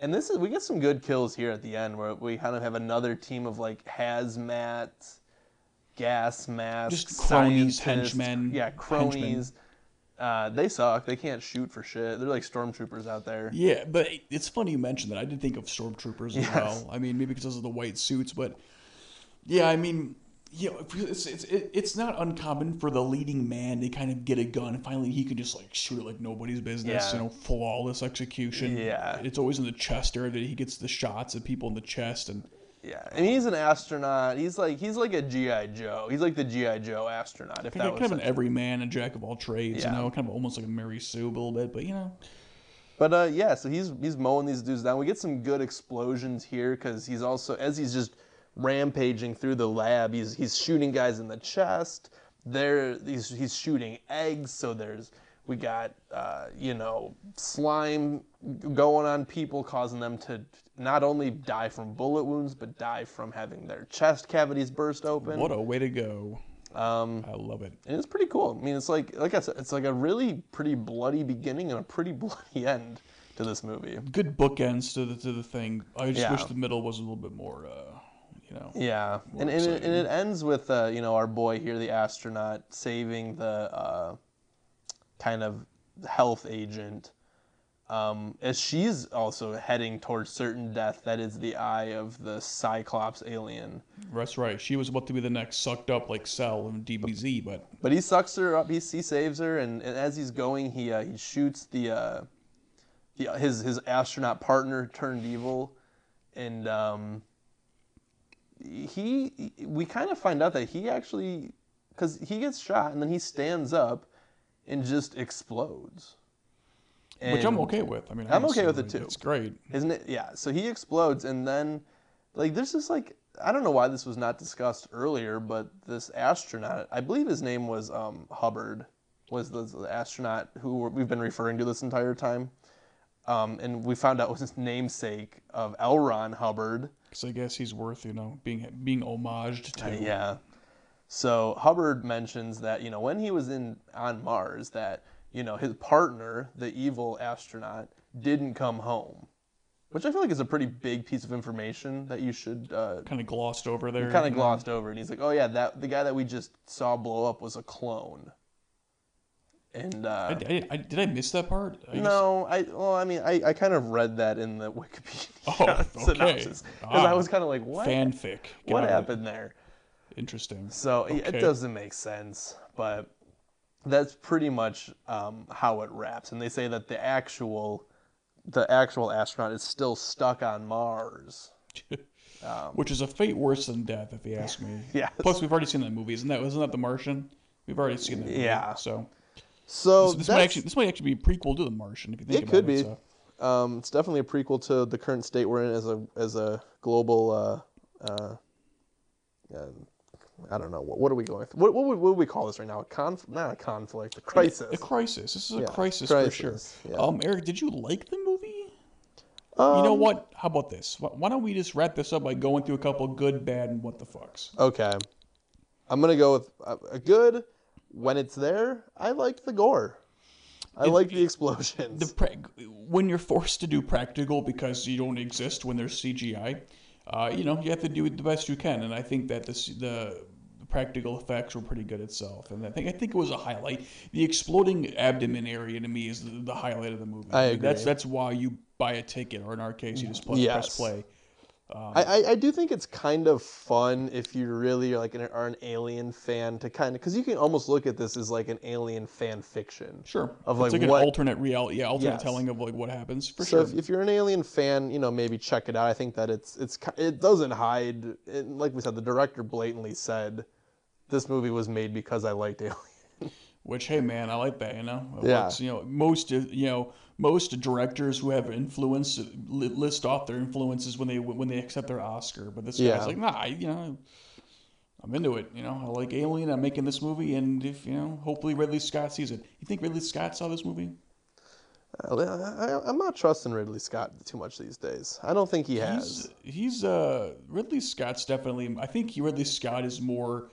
And this is we get some good kills here at the end where we kind of have another team of like hazmat, gas masks, Just cronies, henchmen, yeah, cronies. Uh, they suck. They can't shoot for shit. They're like stormtroopers out there. Yeah, but it's funny you mentioned that. I did think of stormtroopers as Yes. well. I mean, maybe because of the white suits, but yeah, I mean, you know, it's it's it- it's not uncommon for the leading man to kind of get a gun. and Finally, he can just like shoot it like nobody's business. Yeah. You know, flawless execution. Yeah. it's always in the chest area that he gets the shots at people in the chest, and Yeah, and he's an astronaut. He's like he's like a GI Joe. He's like the GI Joe astronaut. If that was kind of an such a- everyman, a jack of all trades. Yeah. You know, kind of almost like a Mary Sue a little bit, but you know, But uh, yeah, so he's he's mowing these dudes down. We get some good explosions here because he's also as he's just rampaging through the lab. He's he's shooting guys in the chest. There he's he's shooting eggs. So there's we got uh, you know slime going on people, causing them to not only die from bullet wounds but die from having their chest cavities burst open. what a way to go! Um, I love it. and it's pretty cool. I mean, it's like like I said, it's like a really pretty bloody beginning and a pretty bloody end to this movie. Good bookends to the to the thing. I just Yeah. wish the middle was a little bit more, uh, you know. Yeah, and and it, and it ends with uh, you know our boy here, the astronaut, saving the uh, kind of health agent, um, as she's also heading towards certain death. That is the eye of the Cyclops alien. That's right. She was about to be the next sucked up like Cell in DBZ, but But he sucks her up. He, he saves her, and, and as he's going, he uh, he shoots the, uh, the his his astronaut partner turned evil, and um, he we kind of find out that he actually because he gets shot and then he stands up and just explodes. which I'm okay with. I mean, I'm okay with it too. It's great. isn't it? Yeah. So he explodes, and then, like, there's this like I don't know why this was not discussed earlier, but this astronaut, I believe his name was um, Hubbard, was the, the astronaut who we've been referring to this entire time, um, and we found out was his namesake of L. Ron Hubbard. Because I guess he's worth, you know, being being homaged to. Uh, yeah. So Hubbard mentions that you know when he was in on Mars, that you know his partner, the evil astronaut, didn't come home, which I feel like is a pretty big piece of information that you should uh, Kind of glossed over there. kind of glossed over. And he's like, "Oh yeah, that the guy that we just saw blow up was a clone." And uh, I, I, I- did I miss that part? I no, I well, I mean, I, I kind of read that in the Wikipedia Oh, okay. synopsis because I Ah. was kind of like, what? Fanfic. what it. happened there? Interesting. So Okay. it doesn't make sense, but that's pretty much um, how it wraps. And they say that the actual the actual astronaut is still stuck on Mars. Which is a fate worse than death, if you ask me. Yes. Plus, we've already seen that movie. Isn't that wasn't that The Martian? We've already seen that. Movie, Yeah. So So this, this might actually this might actually be a prequel to The Martian, if you think it about could it. be. so. Um, it's definitely a prequel to the current state we're in as a as a global. Uh, uh, uh, I don't know what what are we going? Through? What what would, what would we call this right now? A conf not a conflict, a crisis. A crisis. This is a Yeah, crisis, for sure. yeah. Um, Eric, did you like the movie? Um, you know what? How about this? Why, don't we just wrap this up by going through a couple good, bad, and what the fucks? Okay, I'm gonna go with a, a good. When it's there, I like the gore. I like the explosions. The pra- when you're forced to do practical because you don't exist when there's CGI, uh, you know you have to do the best you can, and I think that this, the the practical effects were pretty good itself, and I think I think it was a highlight. The exploding abdomen area to me is the, the highlight of the movie. I Like, That's that's why you buy a ticket, or in our case, you just play, Yes. press play. Um, I, I, I do think it's kind of fun if you really are like an, are an alien fan to kind of because you can almost look at this as like an alien fan fiction. Sure, Of, it's like, like what- an alternate reality, yeah, alternate Yes. telling of like what happens for so sure. if, if you're an alien fan, you know maybe check it out. I think that it's it's it doesn't hide. It, like we said, the director blatantly said this movie was made because I liked Alien. Which, hey, man, I like that. You know, It Yeah. works. You know, most uh, you know most directors who have influence uh, list off their influences when they when they accept their Oscar. But this Yeah. guy's like, nah, I, you know, I'm into it. You know, I like Alien. I'm making this movie, and if you know, hopefully Ridley Scott sees it. You think Ridley Scott saw this movie? I, I, I'm not trusting Ridley Scott too much these days. I don't think he has. He's he's uh Ridley Scott's definitely. I think Ridley Scott is more.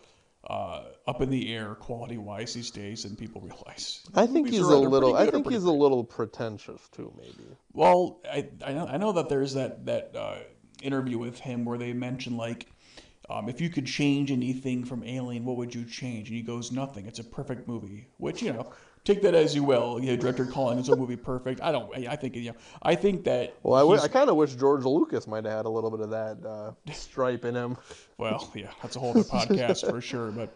Uh, up in the air quality wise these days than people realize. I think Movies he's a little. I think he's a little pretentious too, maybe. Well, I I know, I know that there's that that uh, interview with him where they mention like, um, if you could change anything from Alien, what would you change? And he goes, nothing. It's a perfect movie. Which you know, take that as you will. You know, director calling his own movie perfect. I don't. I I think you know. I think that. Well, I, w- I kind of wish George Lucas might have had a little bit of that uh, stripe in him. Well, yeah, that's a whole other podcast for sure. But,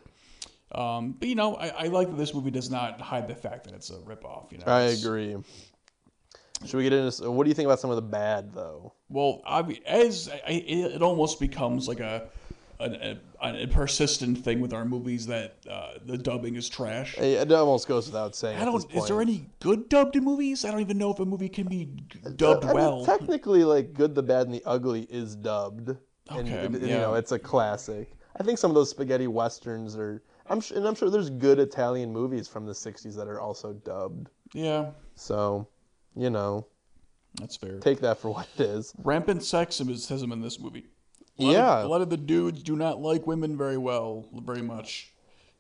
um, but you know, I, I like that this movie does not hide the fact that it's a ripoff. You know, I agree. Should we get into? What do you think about some of the bad though? Well, I, as I, it almost becomes like a, a, a, a persistent thing with our movies that uh, the dubbing is trash. It almost goes without saying. I don't. Is there any good dubbed movies? I don't even know if a movie can be dubbed I mean, well. technically, like Good, the Bad, and the Ugly is dubbed. And, Okay, and, You yeah. know, it's a classic. I think some of those spaghetti westerns are. I'm sure, and I'm sure there's good Italian movies from the '60s that are also dubbed. yeah, So, you know, that's fair. take that for what it is. Rampant sexism in this movie. Lot Yeah. of, a lot of the dudes do not like women very well, very much.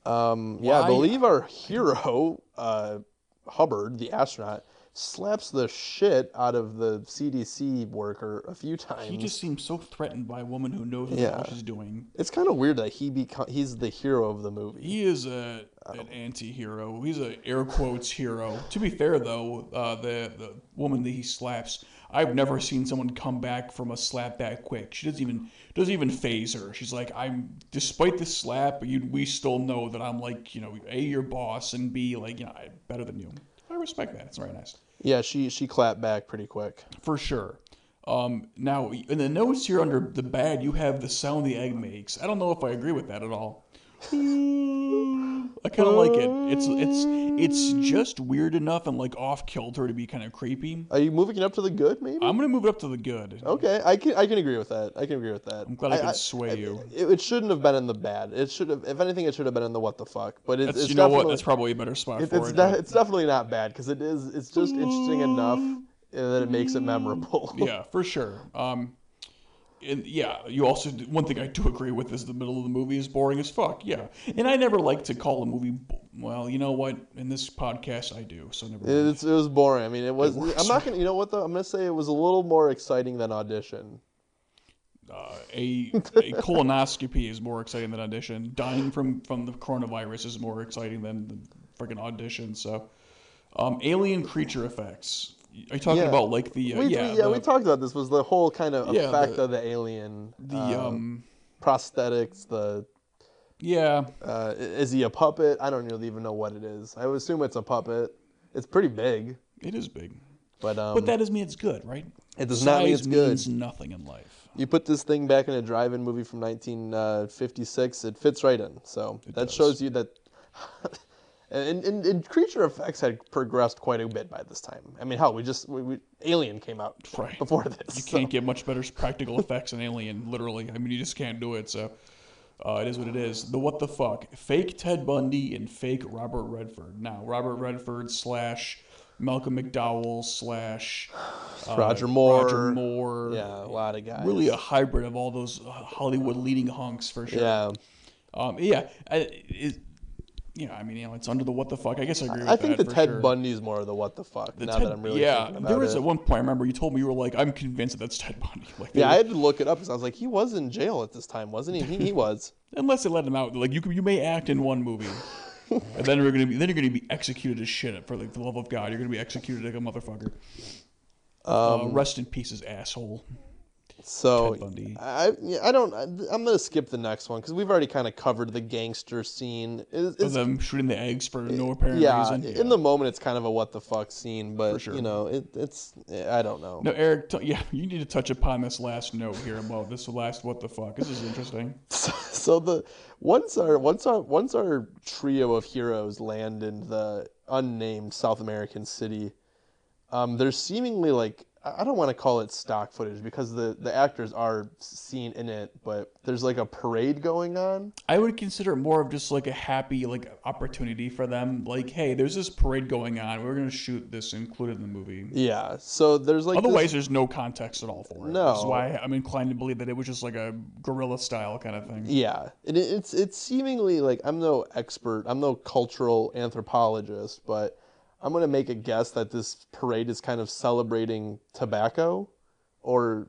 Um, yeah, I believe our hero, uh, Hubbard, the astronaut, slaps the shit out of the CDC worker a few times. He just seems so threatened by a woman who knows what Yeah. hell she's doing. It's kind of weird that he beco- he's the hero of the movie. He is a an anti-hero. He's a air quotes hero. To be fair, though, uh, the the woman that he slaps, I've never seen someone come back from a slap that quick. She doesn't even doesn't even phase her. She's like, I'm despite the slap, you we still know that I'm like you know a your boss and b like you know I'm better than you. I respect that. It's very nice Yeah, she she clapped back pretty quick. for sure. Um, now in the notes here under the bad, you have the sound the egg makes. I don't know if I agree with that at all. I kind of like it. It's it's it's just weird enough and like off kilter to be kind of creepy. Are you moving it up to the good? Maybe. I'm gonna move it up to the good. okay, I can I can agree with that. I can agree with that. I'm glad I can sway you. It, it shouldn't have been in the bad. It should have. If anything, it should have been in the what the fuck. But it's, it's you know what? That's probably a better spot it- for it's, it. de- it's definitely not bad because it is. It's just interesting enough that it makes it memorable. yeah, for sure. Um, and yeah, you also one thing I do agree with is the middle of the movie is boring as fuck. Yeah, and I never like to call a movie. bo- Well, you know what? In this podcast, I do. So never. mind. It's, it was boring. I mean, it was. works. I'm not gonna. You know what though? I'm gonna say it was a little more exciting than audition. Uh, a, a colonoscopy is more exciting than audition. Dying from from the coronavirus is more exciting than the freaking audition. So, um, alien creature effects. Are you talking Yeah. about like the uh, We, yeah we, yeah, the, we talked about this. Was the whole kind of Yeah, effect the- of the alien, the uh, um prosthetics, the yeah uh, is he a puppet? I don't really even know what it is. I would assume it's a puppet. It's pretty big, it is big, but um, but that doesn't mean it's good, right? It does not mean it's good. means nothing in life. you put this thing back in a drive-in movie from 1956, it fits right in. So that does. shows you that. And, and, and creature effects had progressed quite a bit by this time. I mean, hell, we just we, we, Alien came out Right. before this. You so- can't get much better practical effects in Alien, literally. I mean, you just can't do it. So, uh, it is what it is. The what the fuck? Fake Ted Bundy and fake Robert Redford. Now, Robert Redford slash Malcolm McDowell slash uh, Roger Moore. Roger Moore. Yeah, a lot of guys. Really a hybrid of all those uh, Hollywood leading hunks for sure. Yeah. Um, yeah. I, it, yeah, I mean, you know, it's under the what the fuck. I guess I agree with I think that the Ted sure. Bundy's more of the what the fuck. The now Ted- that I'm really yeah, there was it. at one point I remember you told me you were like, I'm convinced that that's Ted Bundy. Like, yeah, were- I had to look it up because I was like, he was in jail at this time, wasn't he? He, he was. unless they let him out. Like you, you may act in one movie, and then you're gonna be then you're gonna be executed as shit for like the love of God. You're gonna be executed like a motherfucker. uh, Um, rest in pieces, asshole. So. I yeah, I don't. I'm gonna skip the next one because we've already kind of covered the gangster scene. It's, Of it's, them shooting the eggs for no apparent yeah, reason. in the moment, it's kind of a what the fuck scene, but sure. you know, it, it's I don't know. No, Eric. T- yeah, you need to touch upon this last note here about this last what the fuck. This is interesting. so the once our once our once our trio of heroes land in the unnamed South American city, um, there's seemingly like I don't want to call it stock footage because the the actors are seen in it, but there's like a parade going on. I would consider it more of just like a happy like opportunity for them. Like, hey, there's this parade going on. We're gonna shoot this included in the movie. Yeah, so there's like this- Otherwise, there's no context at all for it. No. This is why I'm inclined to believe that it was just like a guerrilla style kind of thing. Yeah, and it's it's seemingly like I'm no expert, I'm no cultural anthropologist, but I'm gonna make a guess that this parade is kind of celebrating tobacco or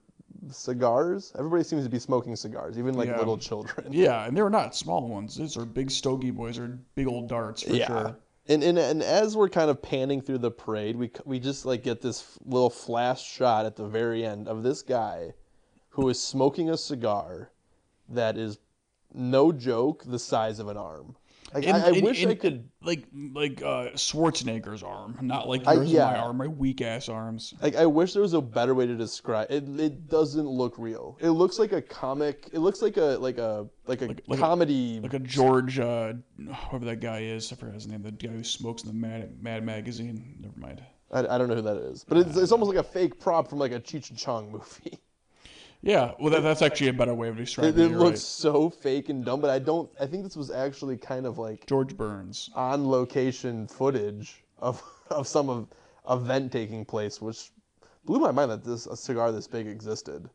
cigars. Everybody seems to be smoking cigars, even like Yeah. little children. Yeah, and they're not small ones. These are big stogie boys or big old darts for Yeah. sure. And, and and as we're kind of panning through the parade, we we just like get this little flash shot at the very end of this guy who is smoking a cigar that is no joke the size of an arm. Like, And- I, I and- wish I could like like uh, Schwarzenegger's arm, not like I- yeah. my arm, my weak ass arms. like I wish there was a better way to describe it. It doesn't look real. It looks like a comic. It looks like a like a like a like a- comedy. Like a George, uh, whoever that guy is, I forgot his name. The guy who smokes in the Mad Mad magazine. Never mind. I, I don't know who that is, but it's, it's almost like a fake prop from like a Cheech and Chong movie. Yeah, well, that, that's actually a better way of describing it it. looks right. so fake and dumb, but I don't. I think this was actually kind of like George Burns. on location footage of of some of event taking place, which blew my mind that this a cigar this big existed.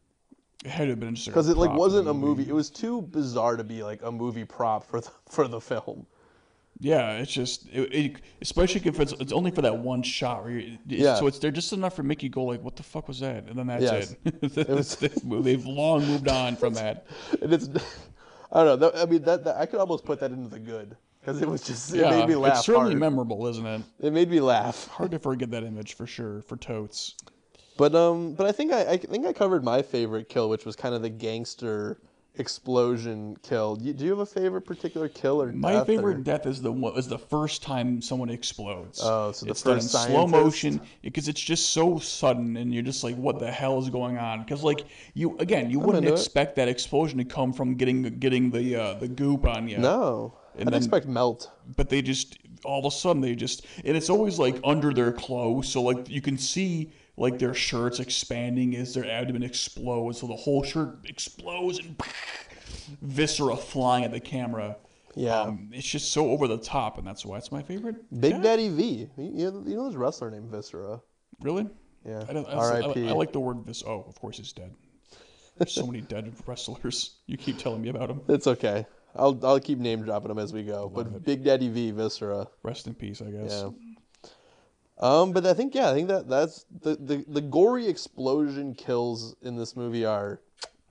It had to have been Because it like wasn't a movie. It was too bizarre to be like a movie prop for the, for the film. Yeah, it's just it, it, especially if it's it's only for that one shot. Where you, Yeah. So it's there just enough for Mickey go like, "What the fuck was that?" And then that's Yes. it. was- They've long moved on from that. And it's I don't know. I mean that, that I could almost put that into the good because it was just it Yeah, made me laugh it's certainly hard. memorable, isn't it? it made me laugh. Hard to forget that image for sure. For totes. But um, but I think I, I think I covered my favorite kill, which was kind of the gangster explosion kill. Do you, do you have a favorite particular kill or My death, favorite or- death is the one is the first time someone explodes. Oh, so the it's done first in slow motion because it's just so sudden, and you're just like, "What the hell is going on?" Because like you again, you wouldn't into it. expect that explosion to come from getting getting the uh, the goop on you. No, And I'd then- expect melt. but they just all of a sudden they just and it's always like under their clothes so like you can see like their shirts expanding as their abdomen explodes so the whole shirt explodes and viscera flying at the camera Yeah. um, it's just so over the top and that's why it's my favorite Big Yeah, Daddy V. You, know, you know this wrestler named Viscera. really Yeah. I, I, I, R.I.P. I like the word vis oh of course he's dead There's so many dead wrestlers. You keep telling me about them. It's okay. I'll I'll keep name dropping them as we go. But Big Daddy V, Viscera. Rest in peace, I guess. Yeah. Um, but I think yeah, I think that that's the, the the gory explosion kills in this movie are,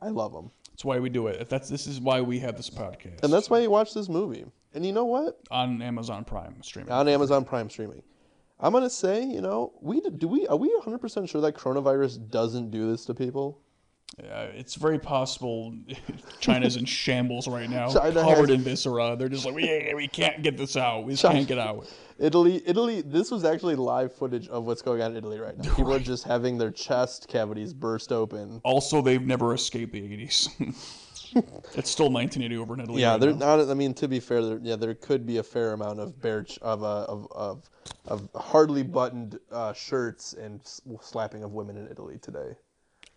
I love them, That's why we do it. That's this is why we have this podcast. and that's why you watch this movie. And you know what? on Amazon Prime streaming. On Amazon Prime streaming, I'm gonna say you know we do we are we 100 percent sure that coronavirus doesn't do this to people? Uh, it's very possible China's in shambles right now, China covered has- in viscera. They're just like, we, we can't get this out. We China- can't get out. Italy, Italy. This was actually live footage of what's going on in Italy right now. People are just having their chest cavities burst open. Also, they've never escaped the 80s. it's still 1980 over in Italy. Yeah, right they're now. not. I mean, to be fair, there, yeah, there could be a fair amount of bare ch- of uh, of of of hardly buttoned uh, shirts and s- slapping of women in Italy today.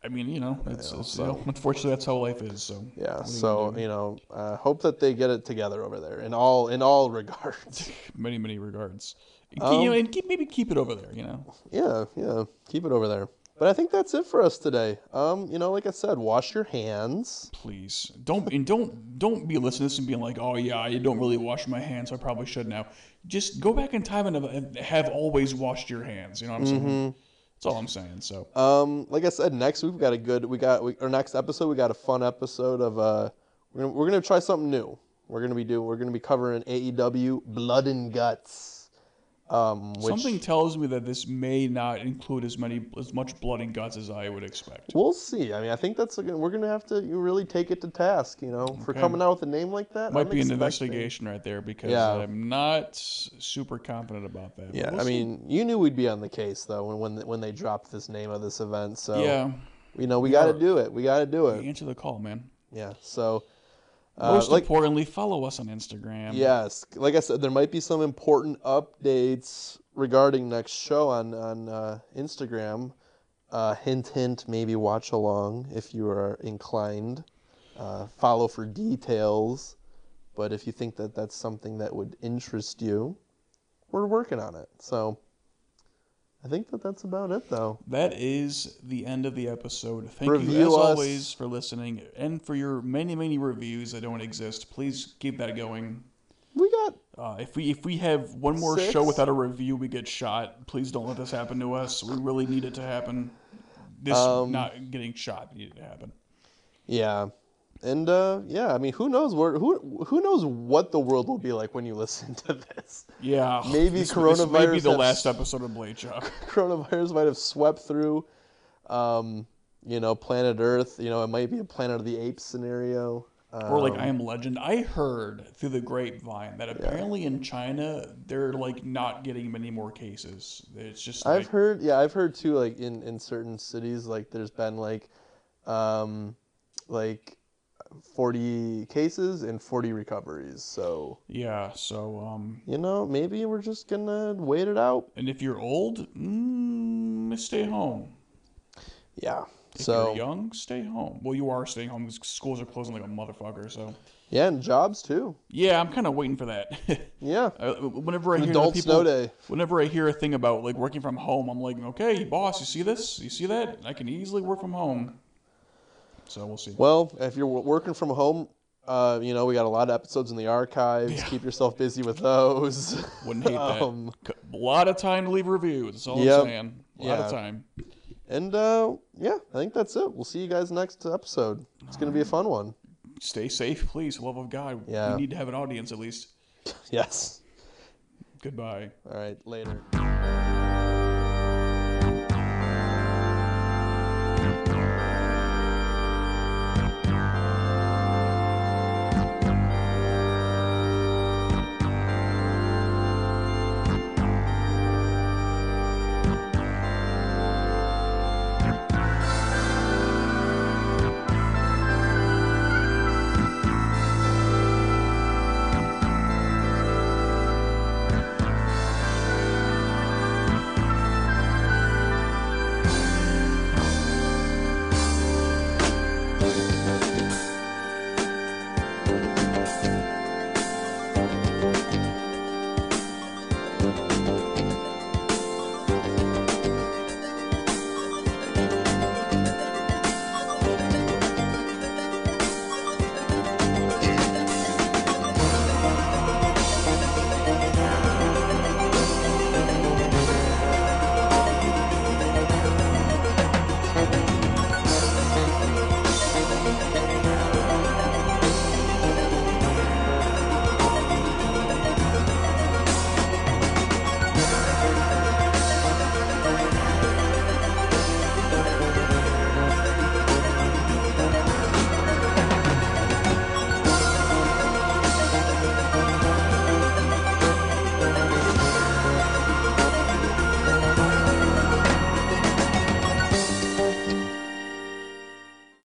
I mean, you know, it's, it's you know, unfortunately that's how life is. So Yeah, you so gonna you know, uh, hope that they get it together over there in all in all regards. many many regards. And Um, you know, and keep maybe keep it over there. You know, yeah, yeah, keep it over there. But I think that's it for us today. Um, you know, like I said, wash your hands. please don't and don't don't be listening to this and being like, oh yeah, I don't really wash my hands. So I probably should now. Just go back in time and have, have always washed your hands. You know what I'm saying? That's all I'm saying. So Um, like I said, next we've got a good. We got we, our next episode. We got a fun episode of. Uh, we're gonna we're gonna try something new. We're gonna be doing. We're gonna be covering AEW Blood and Guts. Um, which something tells me that this may not include as many as much blood and guts as I would expect. we'll see. I mean, I think that's a, we're gonna have to really take it to task. You know, for Okay. coming out with a name like that. Might I'm be an investigation right there because Yeah. I'm not super confident about that. Yeah, we'll I see. mean, you knew we'd be on the case though when when when they dropped this name of this event. So yeah, you know we got to do it. We got to do it. answer the call, man. Yeah. So. Uh, Most like, importantly, follow us on Instagram. Yes, like I said, there might be some important updates regarding next show on on uh, Instagram. Uh, hint, hint. Maybe watch along if you are inclined. Uh, follow for details. But if you think that that's something that would interest you, we're working on it. So I think that that's about it, though. That is the end of the episode. Thank Review you, as us. always, for listening and for your many, many reviews that don't exist. Please keep that going. We got Uh, if we if we have one more Six? show without a review, we get shot. Please don't let this happen to us. We really need it to happen. This Um, not getting shot needed to happen. yeah. And uh, yeah, I mean, who knows where who who knows what the world will be like when you listen to this. Yeah, Maybe this, this may be the has- last episode of Blade Shock. coronavirus might have swept through, um, you know, planet Earth. You know, it might be a Planet of the Apes scenario. Um, Or like I Am Legend. I heard through the grapevine that apparently in China they're like not getting many more cases. It's just like I've heard, yeah, I've heard too. Like in in certain cities, like there's been like, um, like, forty cases and forty recoveries. So yeah. So um, you know, maybe we're just gonna wait it out. and if you're old, mm, stay home. Yeah. If so you're young, stay home. Well, you are staying home because schools are closing like a motherfucker. So yeah, and jobs too. yeah, I'm kind of waiting for that. Yeah. Uh, whenever I hear adult people, snow day. whenever I hear a thing about like working from home, I'm like, okay, boss, you see this? You see that? I can easily work from home. So we'll see. Well, if you're working from home, uh, you know we got a lot of episodes in the archives. Keep yourself busy with those. Wouldn't hate that. Um, C- A lot of time to leave reviews. That's all Yep. I'm saying. A lot of time. And uh, yeah, I think that's it. We'll see you guys next episode. It's gonna be a fun one. Stay safe, please. Love of God. Yeah. We need to have an audience at least. Yes. Goodbye. All right. Later.